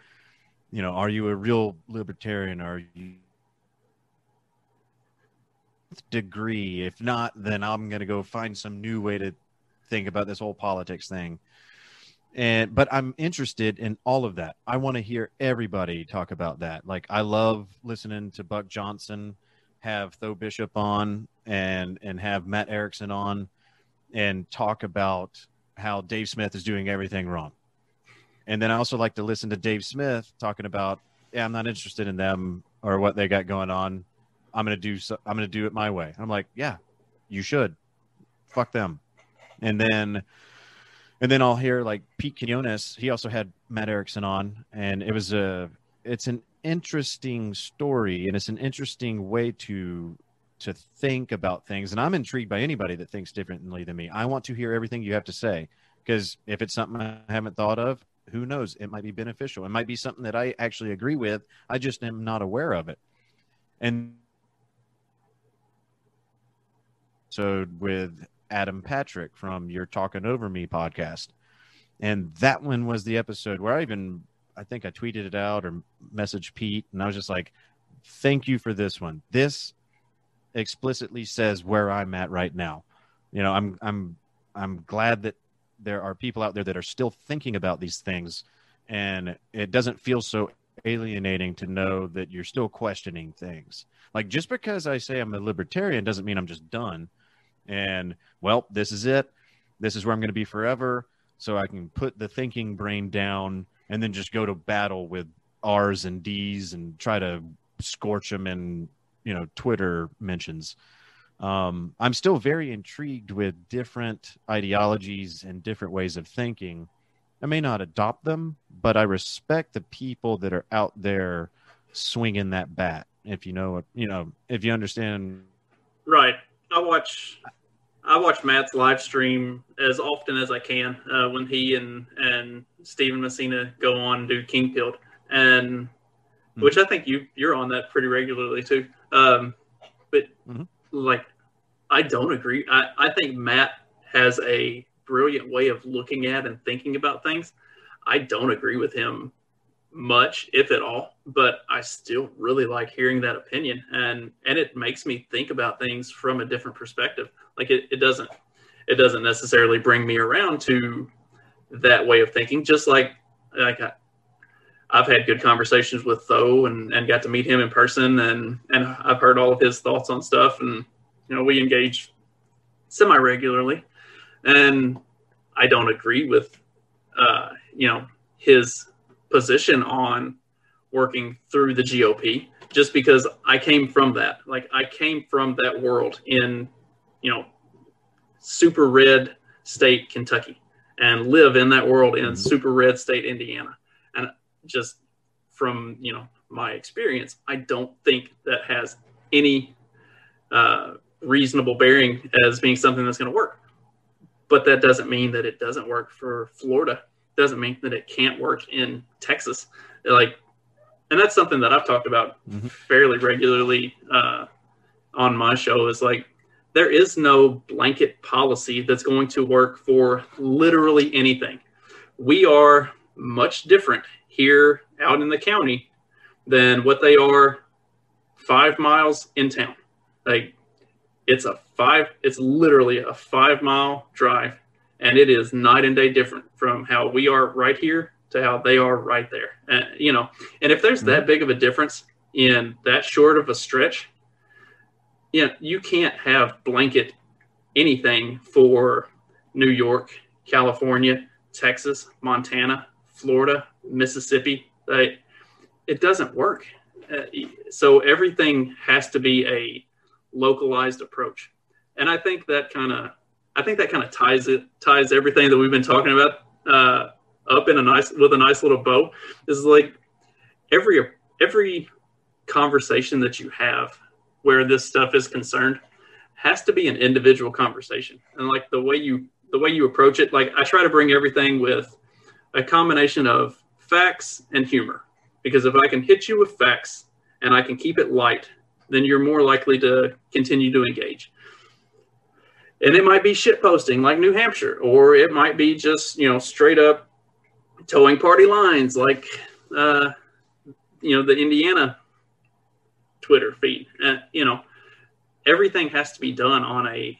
you know, are you a real libertarian? Are you degree? If not, then I'm going to go find some new way to think about this whole politics thing. And but I'm interested in all of that. I want to hear everybody talk about that. Like I love listening to Buck Johnson have Tho Bishop on and and have Matt Erickson on and talk about how Dave Smith is doing everything wrong. And then I also like to listen to Dave Smith talking about, yeah, I'm not interested in them or what they got going on. I'm gonna do so, I'm gonna do it my way. I'm like, yeah, you should. Fuck them and then and then I'll hear like Pete Quinones. He also had Matt Erickson on, and it was a it's an interesting story, and it's an interesting way to to think about things. And I'm intrigued by anybody that thinks differently than me. I want to hear everything you have to say because if it's something I haven't thought of, who knows? It might be beneficial. It might be something that I actually agree with. I just am not aware of it. And so with Adam Patrick from Your Talking Over Me podcast. And that one was the episode where I even, I think I tweeted it out or messaged Pete, and I was just like, thank you for this one. This explicitly says where I'm at right now. You know, I'm, I'm, I'm glad that there are people out there that are still thinking about these things and it doesn't feel so alienating to know that you're still questioning things. Like just because I say I'm a libertarian doesn't mean I'm just done and well, this is it. This is where I'm going to be forever. So I can put the thinking brain down and then just go to battle with R's and D's and try to scorch them in, you know, Twitter mentions. Um, I'm still very intrigued with different ideologies and different ways of thinking. I may not adopt them, but I respect the people that are out there swinging that bat. If you know what, you know, if you understand. Right. I watch I watch Matt's live stream as often as I can uh, when he and and Stephen Messina go on and do King Pilled, and mm-hmm. which I think you you're on that pretty regularly too. Um, but mm-hmm. like, I don't agree. I, I think Matt has a brilliant way of looking at and thinking about things. I don't agree with him much, if at all, but I still really like hearing that opinion, and and it makes me think about things from a different perspective. Like it, it doesn't it doesn't necessarily bring me around to that way of thinking. Just like like I, I've had good conversations with Tho and, and got to meet him in person and, and I've heard all of his thoughts on stuff and you know we engage semi regularly and I don't agree with uh, you know his position on working through the GOP just because I came from that like I came from that world in you know super red state Kentucky and live in that world in mm-hmm. super red state Indiana and just from you know my experience, I don't think that has any uh, reasonable bearing as being something that's going to work. But that doesn't mean that it doesn't work for Florida. Doesn't mean that it can't work in Texas. Like, and that's something that I've talked about mm-hmm. fairly regularly uh, on my show. Is like there is no blanket policy that's going to work for literally anything. We are much different here out in the county than what they are five miles in town. Like it's a five, it's literally a five mile drive, and it is night and day different from how we are right here to how they are right there. And you know, and if there's that mm-hmm. big of a difference in that short of a stretch, you know, you can't have blanket anything for New York, California, Texas, Montana, Florida, Mississippi. Like, it doesn't work. Uh, so everything has to be a localized approach, and I think that kind of I think that kind of ties it ties everything that we've been talking about uh, up in a nice with a nice little bow. Is like every every conversation that you have where this stuff is concerned has to be an individual conversation, and like the way you the way you approach it. Like I try to bring everything with a combination of facts and humor. Because if I can hit you with facts and I can keep it light, then you're more likely to continue to engage. And it might be shit posting like New Hampshire, or it might be just, you know, straight up toeing party lines like, uh, you know, the Indiana Twitter feed. Uh, you know, everything has to be done on a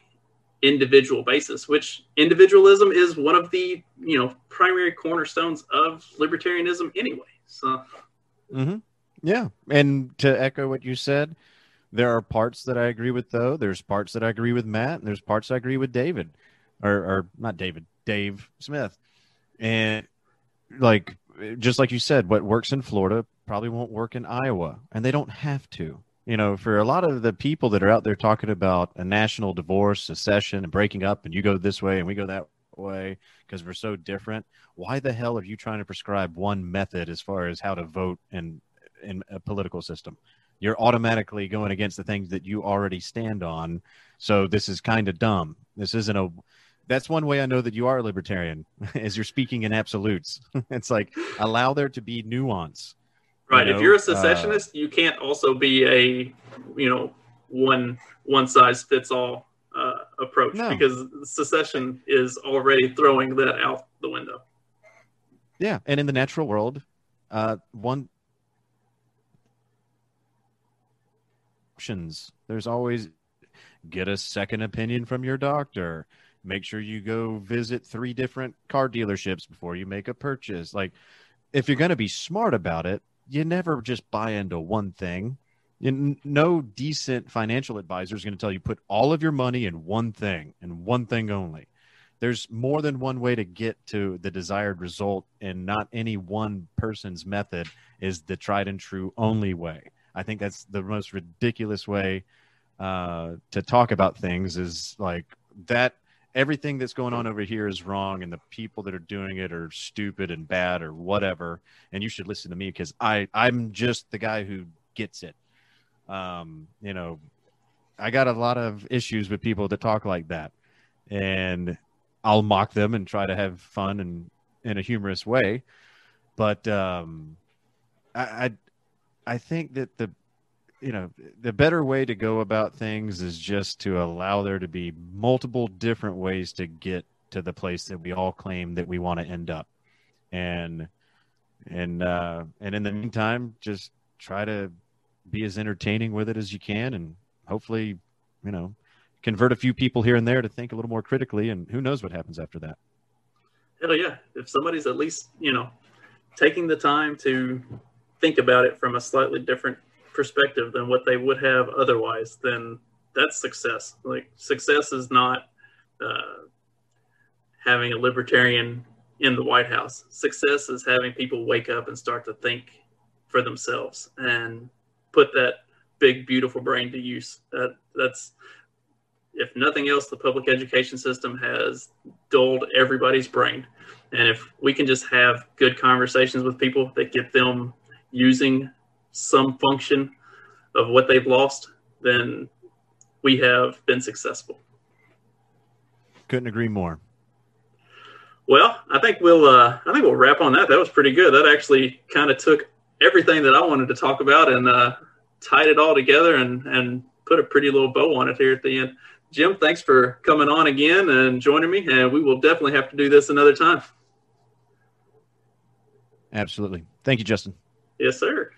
individual basis, which individualism is one of the you know primary cornerstones of libertarianism anyway. So, mm-hmm. yeah, and to echo what you said, there are parts that I agree with, though. There's parts that I agree with Matt, and there's parts I agree with David, or, or not David, Dave Smith, and like just like you said, what works in Florida probably won't work in Iowa, and they don't have to you know, for a lot of the people that are out there talking about a national divorce, secession, and breaking up, and you go this way and we go that way because we're so different. Why the hell are you trying to prescribe one method as far as how to vote in in a political system? You're automatically going against the things that you already stand on. So this is kind of dumb. This isn't a. That's one way I know that you are a libertarian, is you're speaking in absolutes. it's like allow there to be nuance Right. You know, if you're a uh, secessionist, uh, you can't also be a, you know, one one size fits all uh, approach no. because secession is already throwing that out the window. Yeah, and in the natural world, uh, one options. There's always get a second opinion from your doctor. Make sure you go visit three different car dealerships before you make a purchase. Like, if you're going to be smart about it, you never just buy into one thing. You, no decent financial advisor is going to tell you put all of your money in one thing and one thing only. There's more than one way to get to the desired result, and not any one person's method is the tried and true only way. I think that's the most ridiculous way uh, to talk about things. Is like that everything that's going on over here is wrong and the people that are doing it are stupid and bad or whatever and you should listen to me because i i'm just the guy who gets it um you know i got a lot of issues with people that talk like that and i'll mock them and try to have fun and in a humorous way but um i i, I think that the you know the better way to go about things is just to allow there to be multiple different ways to get to the place that we all claim that we want to end up and and uh, and in the meantime, just try to be as entertaining with it as you can, and hopefully, you know, convert a few people here and there to think a little more critically. And who knows what happens after that? Hell yeah! If somebody's at least you know taking the time to think about it from a slightly different perspective than what they would have otherwise, then that's success. Like success is not uh, having a libertarian in the White House. Success is having people wake up and start to think for themselves and put that big, beautiful brain to use. That that's if nothing else, the public education system has dulled everybody's brain. And if we can just have good conversations with people that get them using some function of what they've lost, then we have been successful. Couldn't agree more. Well, I think we'll uh, I think we'll wrap on that. That was pretty good. That actually kind of took everything that I wanted to talk about and uh, tied it all together and and put a pretty little bow on it here at the end. Jim, thanks for coming on again and joining me, and we will definitely have to do this another time. Absolutely. Thank you, Justin. Yes, sir.